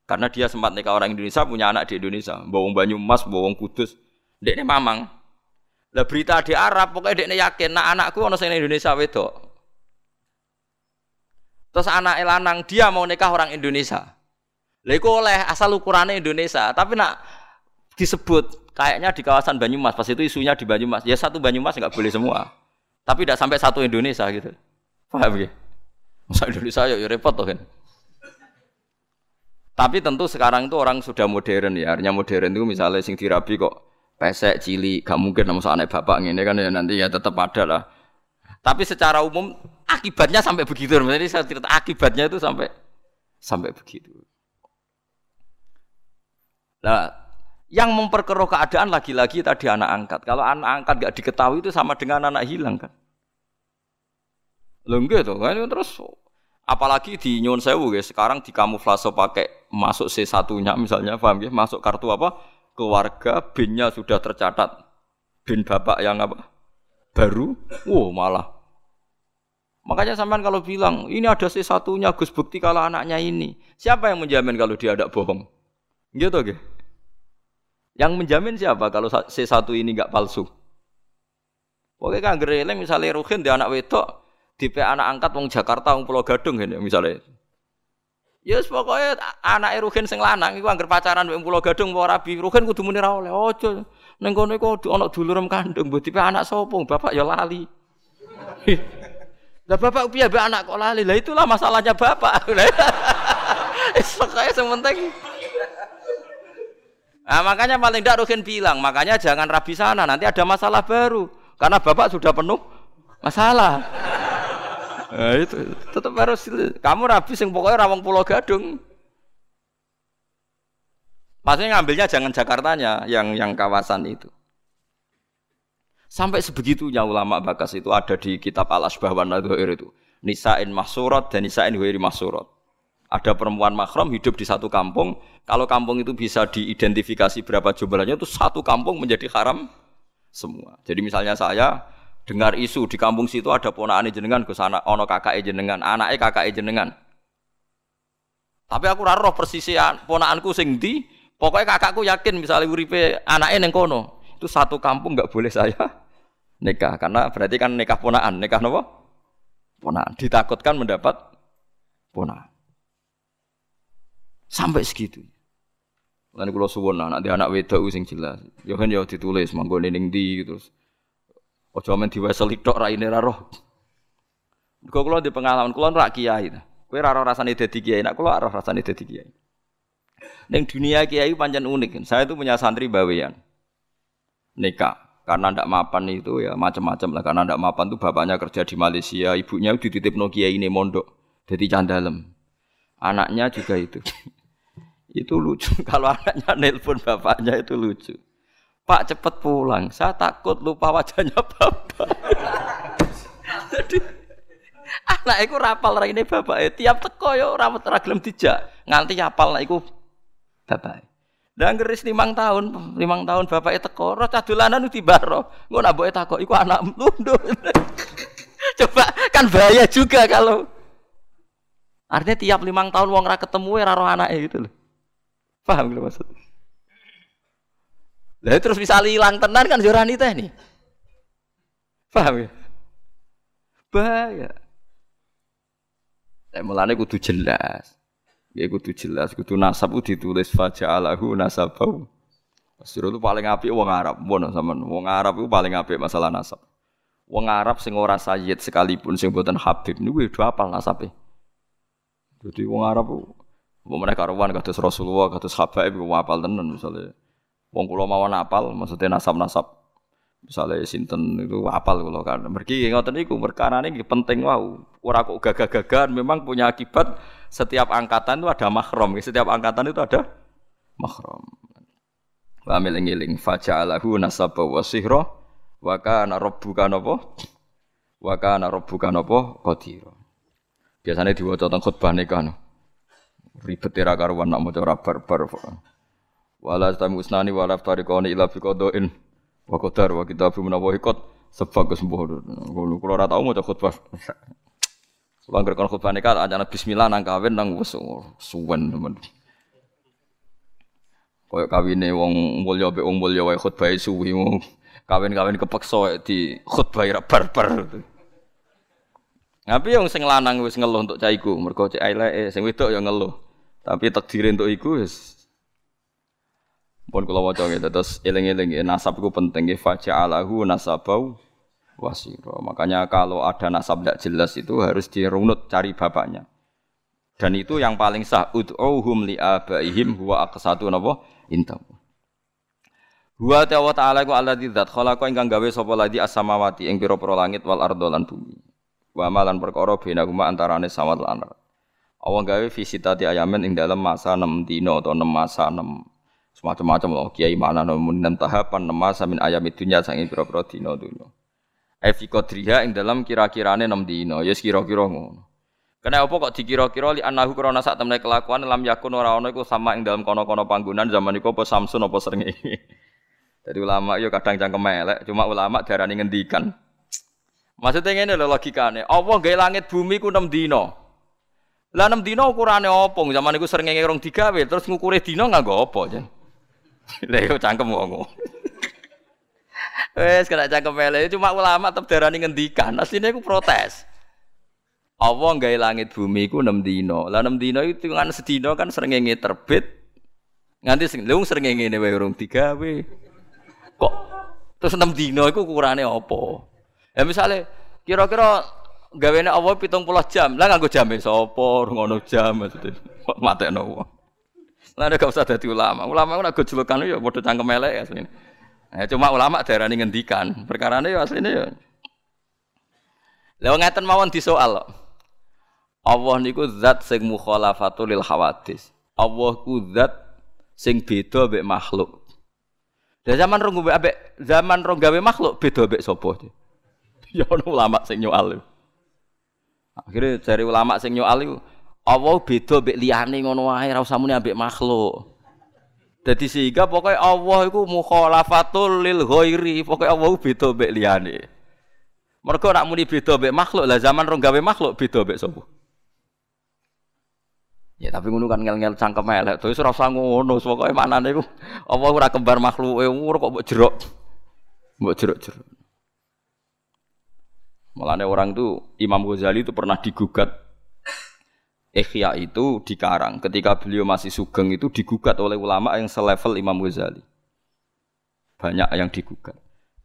Karena dia sempat nikah orang Indonesia, punya anak di Indonesia. Bawang Banyumas, bawang Kudus. Dia ini mamang. Lah berita di Arab, pokoknya dia yakin, nah anakku orang Indonesia wedok. Terus anak elanang dia mau nikah orang Indonesia. Lah oleh asal ukurannya Indonesia, tapi nak disebut kayaknya di kawasan Banyumas pas itu isunya di Banyumas. Ya satu Banyumas nggak boleh semua. Tapi tidak sampai satu Indonesia gitu. Paham ya masa Indonesia ya, ya repot tuh kan tapi tentu sekarang itu orang sudah modern ya. Artinya modern itu misalnya sing dirabi kok pesek cili gak mungkin sama anak bapak ini kan ya nanti ya tetap ada lah. Tapi secara umum akibatnya sampai begitu. Jadi saya cerita akibatnya itu sampai sampai begitu nah yang memperkeruh keadaan lagi-lagi tadi anak angkat. Kalau anak angkat gak diketahui itu sama dengan anak hilang kan. Lho gitu kan terus apalagi di Nyon Sewu guys, sekarang di kamuflase pakai masuk C1-nya misalnya paham ya, masuk kartu apa? Keluarga bin-nya sudah tercatat. Bin bapak yang apa? Baru, wow malah Makanya sampean kalau bilang ini ada C1-nya Gus bukti kalau anaknya ini, siapa yang menjamin kalau dia ada bohong? Gitu gitu. Yang menjamin siapa kalau C1 ini enggak palsu? Pokoknya kan gereleng misalnya Ruhin di anak wedok, di anak angkat wong Jakarta wong Pulau Gadung ini misalnya. Ya yes, pokoknya anak Ruhin sing lanang iku anggar pacaran wong Pulau Gadung mau rabi Ruhin kudu muni ra oleh. Ojo ning kono iku ana dulurem kandung, tipe anak sapa? Bapak ya lali. Lah bapak piye anak kok lali? Lah itulah masalahnya bapak. Sing penting Nah, makanya paling tidak Rukin bilang, makanya jangan rabi sana, nanti ada masalah baru. Karena bapak sudah penuh masalah. Nah, itu tetap harus kamu rabi sing pokoknya rawang pulau gadung. Maksudnya ngambilnya jangan Jakartanya, yang yang kawasan itu. Sampai sebegitunya ulama bakas itu ada di kitab Al Asbah wa itu. Nisa'in mahsurat dan nisa'in huiri mahsurat. Ada perempuan mahram hidup di satu kampung. Kalau kampung itu bisa diidentifikasi berapa jumlahnya itu satu kampung menjadi haram semua. Jadi misalnya saya dengar isu di kampung situ ada ponakan jenengan ke sana, ono kakak jenengan, anaknya kakak jenengan. Tapi aku roh persisian ponakanku sing pokoknya kakakku yakin misalnya uripe anaknya neng kono, itu satu kampung nggak boleh saya nikah karena berarti kan nikah ponaan, nikah nopo? Ponaan. Ditakutkan mendapat ponaan. Sampai segitu. Lan kula suwun anak di anak wedok sing jelas. Ya kan ya ditulis manggone ning ndi terus. Aja men diwaseli tok raine ra roh. Kok kula di pengalaman kula ora kiai. Kowe ora rasane dadi kiai, nek kula ora rasane dadi kiai. Ning dunia kiai pancen unik. Saya itu punya santri bawean. Nikah karena ndak mapan itu ya macam-macam lah karena ndak mapan tuh bapaknya kerja di Malaysia, ibunya dititip no kiai ini mondok. Jadi candalem. Anaknya juga itu. Itu lucu kalau anaknya nelpon bapaknya itu lucu. Pak cepet pulang, saya takut lupa wajahnya bapak. Jadi anak itu rapal ini bapak tiap teko yo rambut ragilem dijak nganti apal anak itu bapak. Dan geris limang tahun, limang tahun bapak itu teko, roh cadulanan itu baro, gue nak boleh iku anak mundur. Coba kan bahaya juga kalau Artinya tiap limang tahun wong ra ketemu ya roh anaknya gitu loh. Paham gitu maksud? Lah terus bisa hilang tenan kan jorani teh nih. Paham ya? Bahaya. Lah mulane kudu jelas. Ya kudu jelas, kudu nasab kudu ditulis faja'alahu nasabau. Masiro itu paling apik wong Arab, Bono sampean. Wong Arab itu paling apik masalah nasab. Wong Arab sing ora sayyid sekalipun sing boten habib niku kudu apal nasabe. Jadi wong Arab Mereka karuan kados Rasulullah, kados Habaib, gue apal tenan misalnya. Wong kulo mawon apal, maksudnya nasab-nasab. Misalnya sinten itu apal kulo kan. Mergi ngoten niku perkara ini penting wow. Ora kok gagah-gagahan memang punya akibat setiap angkatan itu ada mahram. Setiap angkatan itu ada mahram. Wa miling-iling faja'alahu nasaba wa sihra wa kana rabbuka napa? Wa kana rabbuka napa? Qadira. Biasanya diwaca teng khutbah nikah. No. Ribet era karuan nak maca barbar. Wala tamu usnani wala tariqani ila fi qadain wa qadar wa kitabu menawa ikut sebab kesembuh. Kulo ora tau maca khutbah. Kulo anggere kon khutbah nikah ajana bismillah nang kawin nang wis suwen temen. Kaya kawine wong mulya mbek wong mulya wae khutbah suwi kawin-kawin kepeksa di khutbah ra barbar. Tapi yang sing lanang wis ngeluh untuk caiku, mergo cek eleke, sing wedok ya ngeluh. Tapi takdir untuk iku wis pun kula waca gitu terus eling-eling nasab itu penting ya faja'alahu nasabau wasiro. Makanya kalau ada nasab tidak jelas itu harus dirunut cari bapaknya. Dan itu yang paling sah ud'uhum li abaihim huwa aqsatu napa intam. Huwa ta'ala ta'ala ku alladzi dzat khalaqa ingkang gawe sapa ladi as-samawati ing pira-pira langit wal ardo lan bumi. Wa malan perkara benahuma antarane samawat lan. Allah gawe visitati ayamen ing dalam masa 6 dino atau 6 masa 6 semacam-macam loh kiai mana namun enam tahapan 6 masa min ayam dunya sangi pira-pira dino dunya. Efi kodriha ing dalam kira-kirane 6 dino ya kira-kira ngono. Kena apa kok dikira-kira li anahu krana sak temne kelakuan lam yakun ora ana iku sama ing dalam kono-kono panggonan zaman iku apa Samsun apa srengenge. Jadi ulama yo kadang cangkem elek, cuma ulama darani ngendikan. Maksudnya ngene lho logikane. Allah gawe langit bumi ku 6 dino. Lah enam dino ukurane opo? Zaman iku sering rong digawe, terus ngukure dino nganggo apa jen? Lah yo cangkem wong. Wes kena cangkem ele, cuma ulama tetep darani ngendikan. Asline iku protes. Allah gawe langit bumi iku 6 dino. Lah 6 dino itu kan sedino kan srengenge terbit. Nganti sing lung srengenge wae urung digawe. Kok terus 6 dino iku ukurane apa? Ya misalnya kira-kira gaweane Allah pitung puluh jam. Lah nganggo jam sapa ngono jam maksudnya. Matekno wong. Lah gak usah dadi ulama. Ulama ku nek julukan ya padha cangkem elek asline. Nah, cuma ulama darani ngendikan. Perkarane ya asline ya. Lah ngeten mawon disoal. Allah niku zat sing mukhalafatul lil hawadis. Allah ku zat sing beda mbek makhluk. Lah zaman rong ambek zaman rong gawe makhluk beda mbek sapa? Ya ono ulama sing nyoal. Akhirnya dari ulama sing nyoal itu, Allah beda mbek liyane ngono wae ora usah muni ambek makhluk. Dadi sehingga pokoknya Allah iku mukhalafatul lil ghairi, pokoknya Allah beda mbek liyane. Mergo nak muni beda mbek makhluk, lah zaman rong gawe makhluk beda mbek sapa? Ya tapi ngono kan ngel-ngel cangkem elek. Terus ora usah ngono, pokoke maknane iku Allah ora kembar makhluke, ora kok mbok jerok. Mbok jerok-jerok. Mulanya orang itu Imam Ghazali itu pernah digugat Ikhya itu dikarang ketika beliau masih sugeng itu digugat oleh ulama yang selevel Imam Ghazali. Banyak yang digugat.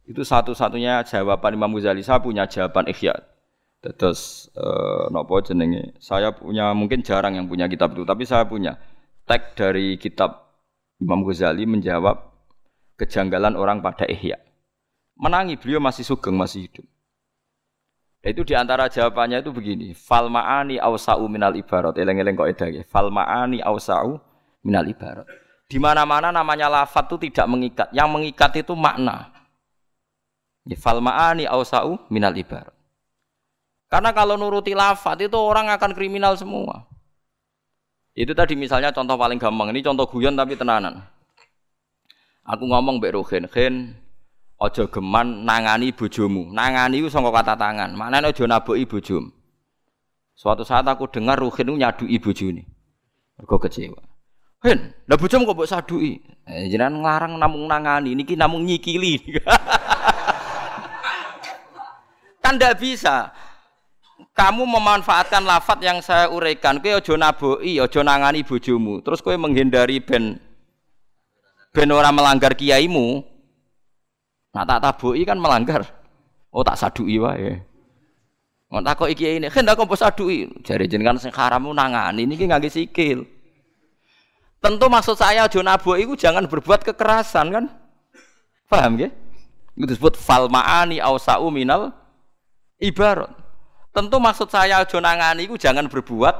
Itu satu-satunya jawaban Imam Ghazali. Saya punya jawaban Ikhya. Terus eh, nopo jenenge? Saya punya mungkin jarang yang punya kitab itu, tapi saya punya tag dari kitab Imam Ghazali menjawab kejanggalan orang pada Ihya. Menangi beliau masih sugeng, masih hidup. Itu di antara jawabannya itu begini, fal ma'ani awsa'u minal ibarat. Eleng-eleng kok edah ya. Fal ma'ani awsa'u minal ibarat. Di mana-mana namanya lafat itu tidak mengikat. Yang mengikat itu makna. Ya, fal ma'ani awsa'u minal ibarat. Karena kalau nuruti lafat itu orang akan kriminal semua. Itu tadi misalnya contoh paling gampang. Ini contoh guyon tapi tenanan. Aku ngomong Mbak Ruhin, Ojo geman nangani bojomu. Nangani ku saka kata tangan. Maknane aja naboki bojomu. Suatu saat aku dengar Ruhin itu ibu juni. Aku kecewa. Hen, lah bojomu kok mbok sadui? Eh, jenengan nglarang namung nangani, niki namung nyikili. kan ndak bisa. Kamu memanfaatkan lafat yang saya uraikan. Kowe aja naboki, aja nangani bojomu. Terus kowe menghindari ben ben ora melanggar kiaimu. Nah tak taboki kan melanggar. Oh tak sadui wae. Ngon takok iki ini, "Hen tak kok sadui?" Jare jenengan sing haram nangani niki ngangge sikil. Tentu maksud saya Jonabo itu jangan berbuat kekerasan kan? Paham ya? Itu disebut fal ma'ani ausa'u minal ibarat. Tentu maksud saya jonangani itu jangan berbuat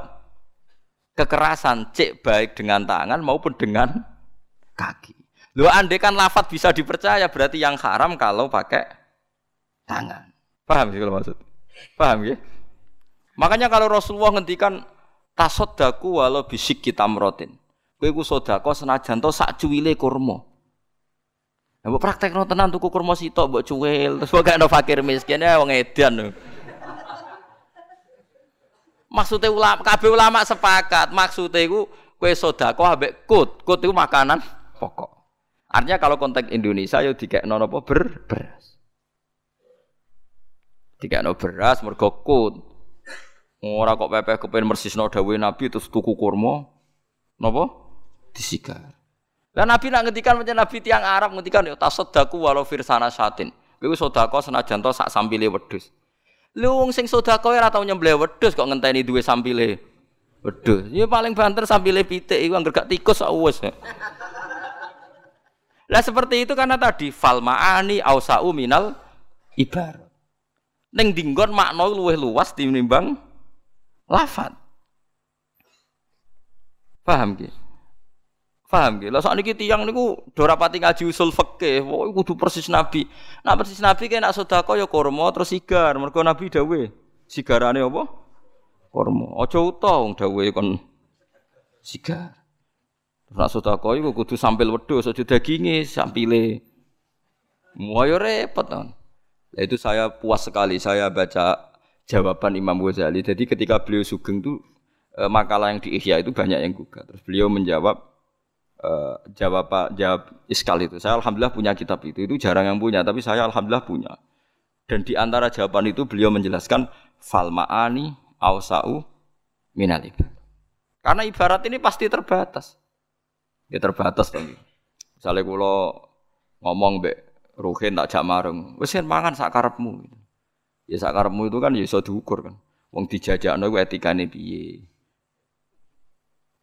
kekerasan, cek baik dengan tangan maupun dengan kaki. Lo andai kan lafat bisa dipercaya berarti yang haram kalau pakai tangan. Paham sih kalau maksud? Paham ya? Makanya kalau Rasulullah ngendikan tasoddaku walau bisik kita merotin. Iku sedekah senajan to sak cuwile kurma. Lah mbok praktekno tenan tuku kurma sitok mbok cuwil terus kok gak fakir miskin ya wong edan. Maksudnya ulama, kabeh ulama sepakat, maksudnya itu kue sodako ambek kut, kut itu makanan pokok. Artinya kalau konteks Indonesia ya dikek nono apa ber beras. Dikek no beras mergo kut. Ora kok pepeh kepen mersisno dawuhe Nabi terus tuku kurma. Napa? disigar. Dan Nabi nak ngendikan macam Nabi tiang Arab ngendikan ya tasaddaku walau firsana satin. Kowe sedekah senajan to sak sampile wedhus. Lu wong sing sedekah ora tau nyembelih wedhus kok ngenteni duwe sampile wedhus. Ya paling banter sampile pitik iku anggere gak tikus sak wis. Lah seperti itu karena tadi fal ma'ani ausa'u minal ibarat. Ning dinggon makna luwih luas tinimbang lafat. Paham gitu? Paham nggih? Lah sakniki tiyang niku do rapati ngaji usul fikih, pokoke kudu persis Nabi. Nak persis Nabi kene nak sedekah ya kurma terus sigar, mergo Nabi dawuh. Sigarane apa? Kurma. Aja uta wong dawuhe kon sigar. Nak sedekah iku kudu sampil wedhus, aja daginge, sampile. Muayo repot kan. Itu saya puas sekali saya baca jawaban Imam Ghazali. Jadi ketika beliau sugeng itu eh, makalah yang di Ihya itu banyak yang gugat. Terus beliau menjawab uh, jawab Pak jawab iskal itu. Saya alhamdulillah punya kitab itu. Itu jarang yang punya, tapi saya alhamdulillah punya. Dan di antara jawaban itu beliau menjelaskan fal ma'ani ausa'u minal Karena ibarat ini pasti terbatas. Ya terbatas dong. Misalnya kalau ngomong be Ruhin tak jak mareng, wis mangan sak karepmu. Ya itu kan ya iso diukur kan. Wong dijajakno kuwi etikane piye.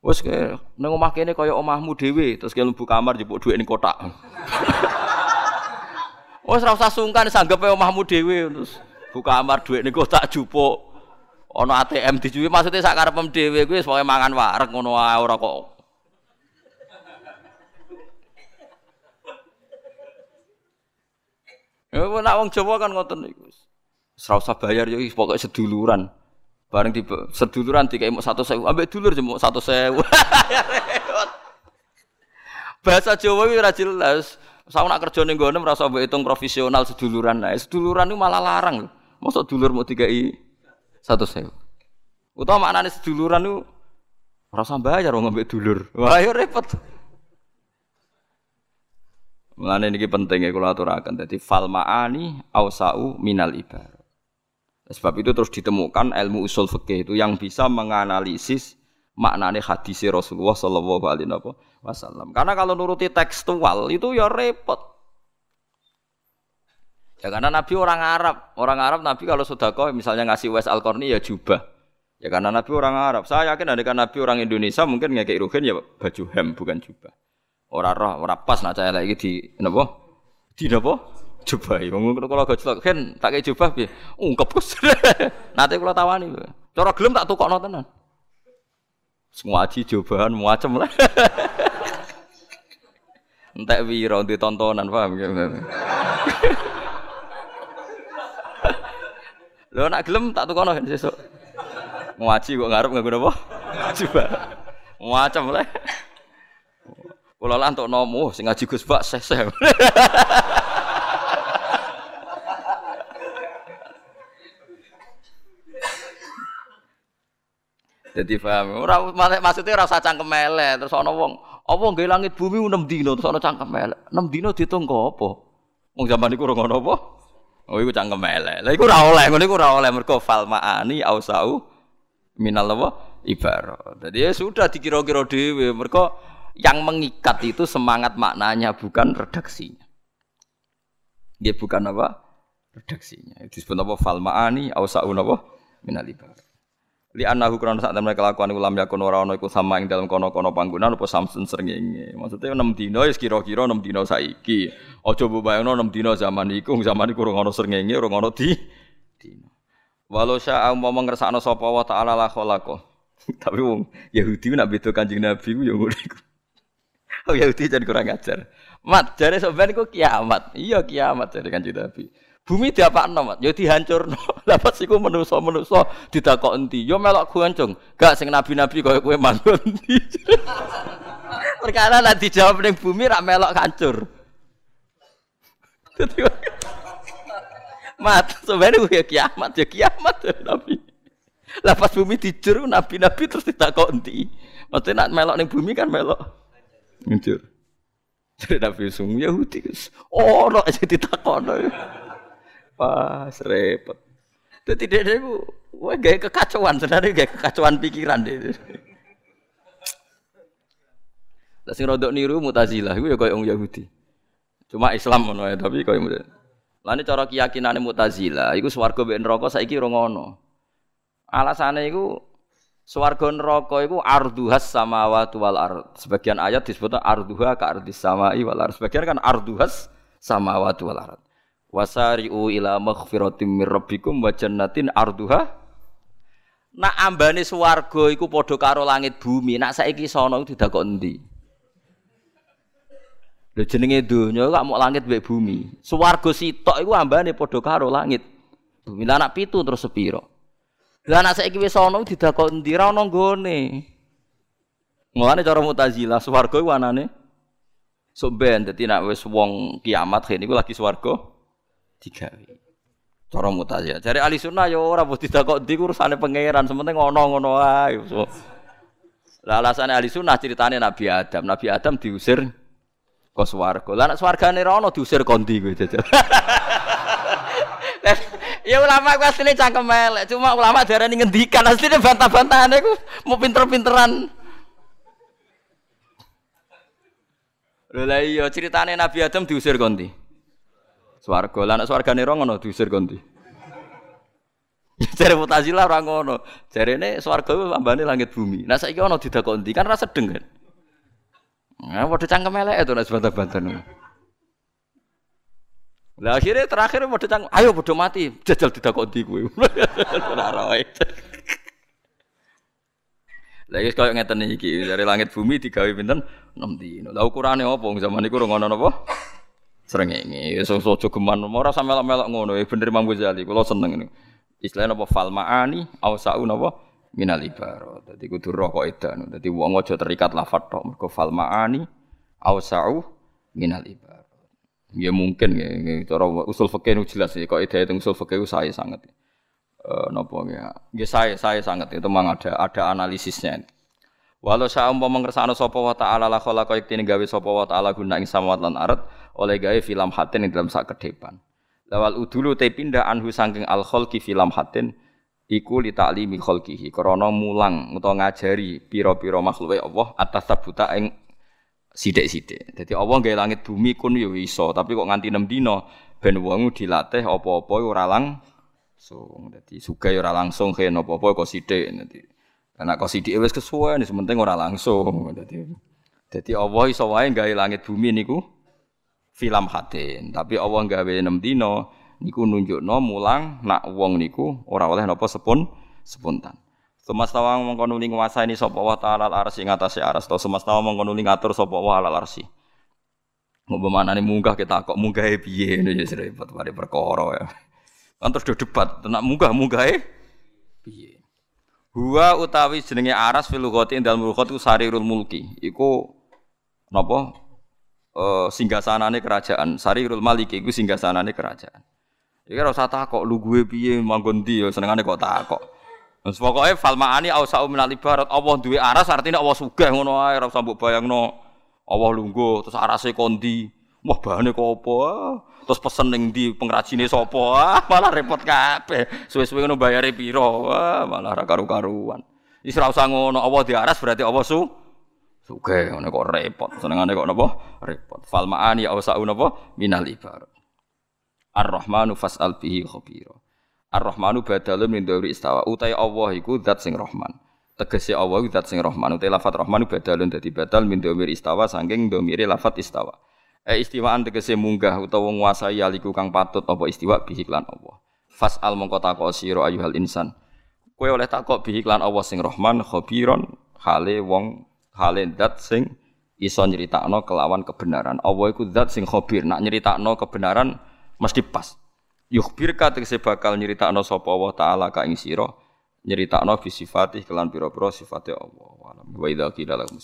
Wes ke nang omah kene kaya omahmu dhewe, terus ke mlebu kamar jupuk dhuwit ning kotak. Wes ora usah sungkan sanggepe omahmu dhewe terus buka kamar dhuwit ning kotak jupuk. Ana ATM dijuwi maksudnya sak karepem kuwi wis pokoke mangan wareg ngono wae ora kok. Ya nak wong Jawa kan ngoten niku. Ora usah bayar yo pokoke seduluran. Bareng di seduluran mau satu sewu, ambek dulur jemuk satu sewu. Bahasa Jawa itu rajin jelas. Saya nak kerja nih gue merasa hitung profesional seduluran. Nah, seduluran itu malah larang. Masuk dulur mau tiga i satu sewu. Utama maknanya seduluran itu merasa bayar orang ngambil dulur. Wah, ya repot. Mengenai ini penting kalau aturakan. Jadi fal ma'ani ausau minal ibar. Sebab itu terus ditemukan ilmu usul fikih itu yang bisa menganalisis maknanya hadis Rasulullah Shallallahu Alaihi Wasallam. Karena kalau nuruti tekstual itu ya repot. Ya karena Nabi orang Arab, orang Arab Nabi kalau sudah kau misalnya ngasih wes al ya jubah. Ya karena Nabi orang Arab. Saya yakin ada kan Nabi orang Indonesia mungkin nggak ruhin ya baju hem bukan jubah. Orang roh, orang pas nak saya lagi di nabo, di nabo jubah. Wong kula gojlok kan tak kei jubah piye? Ungkep Gus. Nate kula tawani. Cara gelem tak tukokno tenan. Semua aji jubahan macam lah. Entek wiro di tontonan paham ya. Nak gelem tak tukokno kan sesuk. Ngaji kok ngarep nganggo apa? Coba. Macam lah. Kula lah entuk nomo sing ngaji Gus Bak seseh. Jadi paham. Ora maksudnya ora usah cangkem elek terus ana wong, apa nggih langit bumi 6 dino terus ana cangkem elek. 6 dino ditung apa? Wong zaman iku ora ngono apa? Oh iku cangkem elek. Lah iku ora oleh, ngono iku ora oleh mergo fal maani ausau minal apa? Ibarat. Jadi ya sudah dikira-kira dhewe mergo yang mengikat itu semangat maknanya bukan redaksinya. Dia bukan apa? Redaksinya. Disebut apa? Fal maani ausau apa? Minal ibarat. Li annahu krono sak temne kelakuan ulam yakun ora ana iku sama ing dalam kono-kono panggonan apa samsun srengenge. Maksudnya 6 dina wis kira-kira 6 dina saiki. Aja mbayangno 6 dina zaman iku, zaman iku ora ana srengenge, ora ana di dina. Walau sya umpama ngersakno sapa wa ta'ala la khalaqa. Tapi wong Yahudi nak beda Kanjeng Nabi ku ya ngono. Oh Yahudi jadi kurang ajar. Mat, jare sampean iku kiamat. Iya kiamat jare Kanjeng Nabi. Bumi diapakno, Mat? Ya dihancurno. Lah pas iku manusa-manusa ditakok endi? Ya melok guancung. Gak sing nabi-nabi kaya kowe manut endi. Perkara lah dijawab ning bumi rak melok hancur. Mat, sebenarnya ya kiamat, ya kiamat ya Nabi. Lah pas bumi dijur nabi-nabi terus ditakok endi? Maksudnya nak melok ning bumi kan melok hancur. Jadi Nabi Sung Yahudi, oh, no, jadi ditakok. Pas repot. Jadi dia dia bu, wah gaya kekacauan sebenarnya gaya kekacauan pikiran dia. Lah sing rodok niru Mu'tazilah iku ya koyo wong Yahudi. Cuma Islam ngono ya, tapi koyo Lah Lani cara keyakinane Mu'tazilah iku swarga mbek neraka saiki ora ngono. Alasane iku swarga neraka iku arduhas samawati wal ard. Sebagian ayat disebut arduha ka ardis samai wal ard. Sebagian kan arduhas samawati wal ard wasari'u ila maghfiratim mir rabbikum wa jannatin arduha Nak ambane swarga iku padha langit bumi, nak saiki sono didakok endi? Lho jenenge donya kok mau langit mbek bumi. Swarga sitok iku ambane padha karo langit. Bumi lah nak pitu terus sepiro. Lah nak saiki wis sono didakok endi ra ono nggone. Mulane cara Mu'tazilah swarga iku anane sok ben dadi nak wis wong kiamat kene iku lagi swarga digawe. Cara mutazilah. Jare ahli sunnah ya ora mesti kok ndi urusane pangeran, sementing ngono-ngono ae. So. Lah alasane ahli sunnah ceritane Nabi Adam. Nabi Adam diusir ke swarga. Lah nek swargane ra ono diusir kondi kowe jajal. Ya ulama ku asline cangkem elek, cuma ulama darani ngendikan asline bantah-bantahane ku mau pinter-pinteran. Lha iya ceritane Nabi Adam diusir kondi. Swarga. Lah nek swargane ngono diusir kondi. Jare Mu'tazilah ora ngono. Jarene swarga ku ambane langit bumi. Nah saiki ana didakok ndi kan ra sedeng kan. Nah, padha cangkem itu nek bantah-bantah. Lah akhirnya terakhir padha cangkem, ayo padha mati, jajal ndi kowe. Ora roe. Lagi kaya ngeten iki, dari langit bumi digawe pinten 6 dino. Lah ukurane apa zaman iku ngono napa? Srengenge. Ya aja geman ora sampe melok-melok ngono. Ya bener Imam Ghazali, kula seneng ini. Istilahnya apa fal ma'ani au sa'u minal kudu roh kok edan. Dadi wong terikat lafadz tok. Mergo fal au minal. Ya mungkin ya, cara usul fikih itu jelas ya. Kok ida itu usul fikih saya sangat. Eh napa ya? Ya saya saya sangat itu memang ada ada analisisnya. Walau saya umpama ngersakno sapa wa ta'ala la khalaqa iktine gawe sapa wa ta'ala guna ing samawat lan arat oleh gawe film hatin ing dalam sak ke depan. Lawal udulu te pindah anhu saking al khalqi film hatin iku li ta'limi khalqihi krana mulang utawa ngajari pira-pira makhluke Allah atas sabuta ing sithik-sithik. Dadi Allah gawe langit bumi kun yo iso, tapi kok nganti 6 dina ben wong dilatih apa-apa ora langsung. Dadi sugih ora langsung kene apa-apa kok sithik dadi karena kau sidik wes kesuwen, sementing ora langsung. Jadi, jadi Allah iso wae gawe langit bumi niku film hatin. Tapi Allah gawe enam dino niku nunjukno mulang nak wong niku ora oleh napa sepun sepuntan. Semesta mongko nuli nguasani sapa wa ta'ala al-arsy ngatasé aras to semesta mongko nuli ngatur sapa wa al arsy. Ngopo manane munggah kita kok munggahe piye ngono ya repot mari perkara ya. Kan terus debat, tenak munggah-munggahe piye. Huwa utawi jenenge aras fil lughati ing dalem lughat sarirul mulki. Iku napa? Eh singgasanane kerajaan. Sarirul maliki iku singgasanane kerajaan. Iki ora usah takok lu gue piye manggon ndi ya senengane kok takok. Wes pokoke fal ma'ani au sa'u minal ibarat Allah duwe aras artinya Allah sugih ngono ae ora usah mbok bayangno. Allah lungguh terus arase kondi. Wah bahane kok apa? Terus pesen ning ndi pengrajine sapa? Ah, malah repot kabeh. Suwe-suwe ngono bayare piro? Wah, malah ra karu-karuan. Wis ora usah ngono, Allah diaras berarti Allah su sugih ngono kok repot. Senengane kok napa? Repot. Fal ma'ani au sa'u napa minal ibarat. Ar-Rahmanu fas'al bihi khabira. Ar-Rahmanu badalun min dawri istawa. Utai Allah iku zat sing Rahman. Tegese Allah iku zat sing Rahman. Utai lafat Rahmanu badalun dadi badal min dawri istawa saking domire lafat istawa. E istiwaan tegese munggah utawa nguasai aliku kang patut apa istiwa bihi lan Allah. Fas'al mongko takok sira ayuhal insan. Kowe oleh takok bihi lan Allah sing Rahman khabiron hale wong hale zat sing iso nyeritakno kelawan kebenaran. Allah iku zat sing khabir. Nak nyeritakno kebenaran mesti pas. Yukhbirka tegese bakal nyeritakno sapa Allah taala ka ing sira nyeritakno bi sifatih kelan pira-pira sifate Allah. Wa idza qila lahum